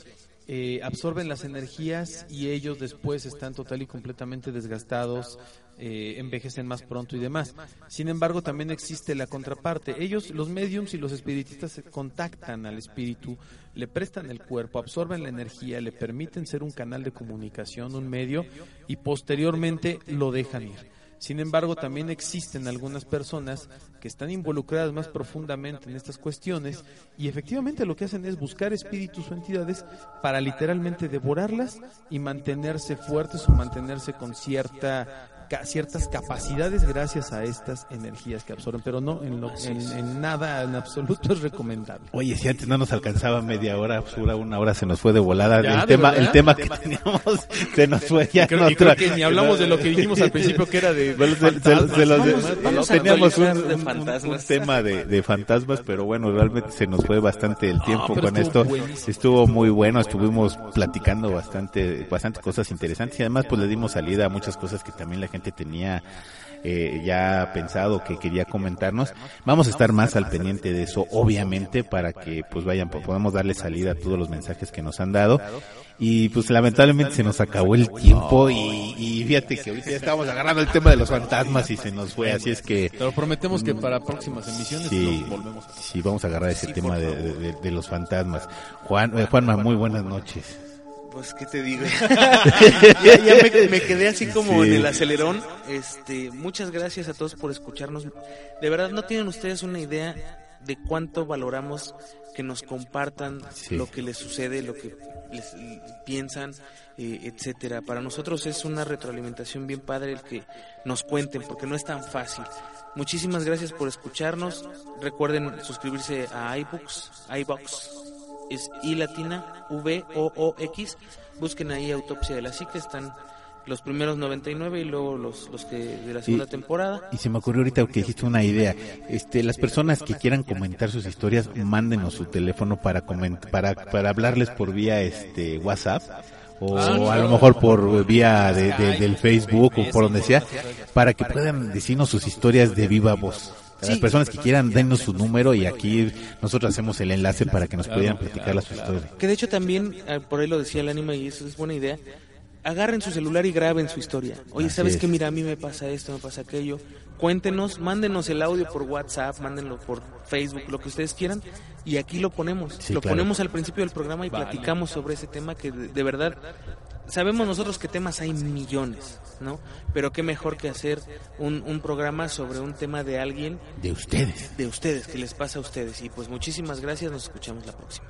Eh, absorben las energías y ellos después están total y completamente desgastados, eh, envejecen más pronto y demás. Sin embargo, también existe la contraparte. Ellos, los mediums y los espiritistas, contactan al espíritu, le prestan el cuerpo, absorben la energía, le permiten ser un canal de comunicación, un medio, y posteriormente lo dejan ir. Sin embargo, también existen algunas personas que están involucradas más profundamente en estas cuestiones y efectivamente lo que hacen es buscar espíritus o entidades para literalmente devorarlas y mantenerse fuertes o mantenerse con cierta ciertas capacidades gracias a estas energías que absorben, pero no en, lo, en, nada, en absoluto es recomendable. Oye, si antes no nos alcanzaba media hora, pues, una hora se nos fue de volada. el tema, el tema que teníamos se nos fue ya. Creo, creo que ni hablamos de lo que dijimos al principio que era de. teníamos un, tema de, de, fantasmas, pero bueno, realmente se nos fue bastante el tiempo con esto. Estuvo muy bueno, estuvimos platicando bastante, bastante cosas interesantes y además pues le dimos salida a muchas cosas que también la gente tenía eh, ya pensado que quería comentarnos. Vamos a estar más al pendiente de eso, obviamente, para que pues vayan, podamos darle salida a todos los mensajes que nos han dado. Y pues lamentablemente se nos acabó el tiempo y, fíjate que ahorita ya estábamos agarrando el tema de los fantasmas y se nos fue, así es que... Pero prometemos que para próximas emisiones sí, volvemos Sí, vamos a agarrar ese tema de, los fantasmas. Juan, eh, Juanma, muy buenas noches. Pues, ¿qué te digo? ya, me, quedé así como en el acelerón. Este, muchas gracias a todos por escucharnos. De verdad, no tienen ustedes una idea de cuánto valoramos que nos compartan lo que les sucede, lo que les piensan, eh, etcétera. Para nosotros es una retroalimentación bien padre el que nos cuenten, porque no es tan fácil. Muchísimas gracias por escucharnos. Recuerden suscribirse a iBooks, iBox es I latina V O O X. Busquen ahí Autopsia de la Psique, están los primeros 99 y luego los, los que de la segunda temporada. Y se me ocurrió ahorita que dijiste una idea. Este, las personas que quieran comentar sus historias, mándenos su teléfono para para para hablarles por vía este WhatsApp o ah, a lo mejor por vía de, del Facebook o por donde sea, para que puedan decirnos sus historias de viva voz. Las personas que quieran, denos su número y aquí nosotros hacemos el enlace para que nos puedan platicar las historias. Que de hecho también, ah, por ahí lo decía el ánima y eso es buena idea, agarren su celular y graben su historia. Oye, ¿sabes qué? Mira, a mí me pasa esto, me pasa aquello. Cuéntenos, mándenos el audio por WhatsApp, mándenlo por Facebook, lo que ustedes quieran, y aquí lo ponemos. lo ponemos al principio del programa y platicamos sobre ese tema que de verdad sabemos nosotros que temas hay millones, ¿no? Pero qué mejor que hacer un, un, programa sobre un tema de alguien. De ustedes. De ustedes, que les pasa a ustedes. Y pues muchísimas gracias, nos escuchamos la próxima.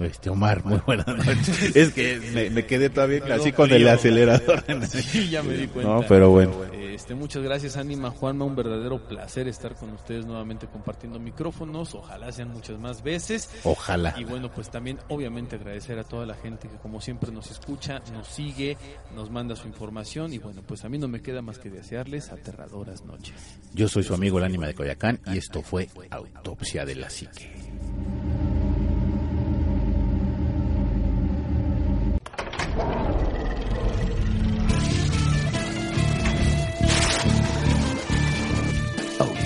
Este Omar, muy buenas noches. es que me, quedé todavía así con el acelerador. sí, ya me di cuenta. No, pero bueno. Este, muchas gracias, Anima Juanma. Un verdadero placer estar con ustedes nuevamente compartiendo micrófonos. Ojalá sean muchas más veces. Ojalá. Y bueno, pues también, obviamente, agradecer a toda la gente que, como siempre, nos escucha, nos sigue, nos manda su información. Y bueno, pues a mí no me queda más que desearles aterradoras noches. Yo soy su amigo, el Ánima de Coyacán, y esto fue Autopsia de la Psique.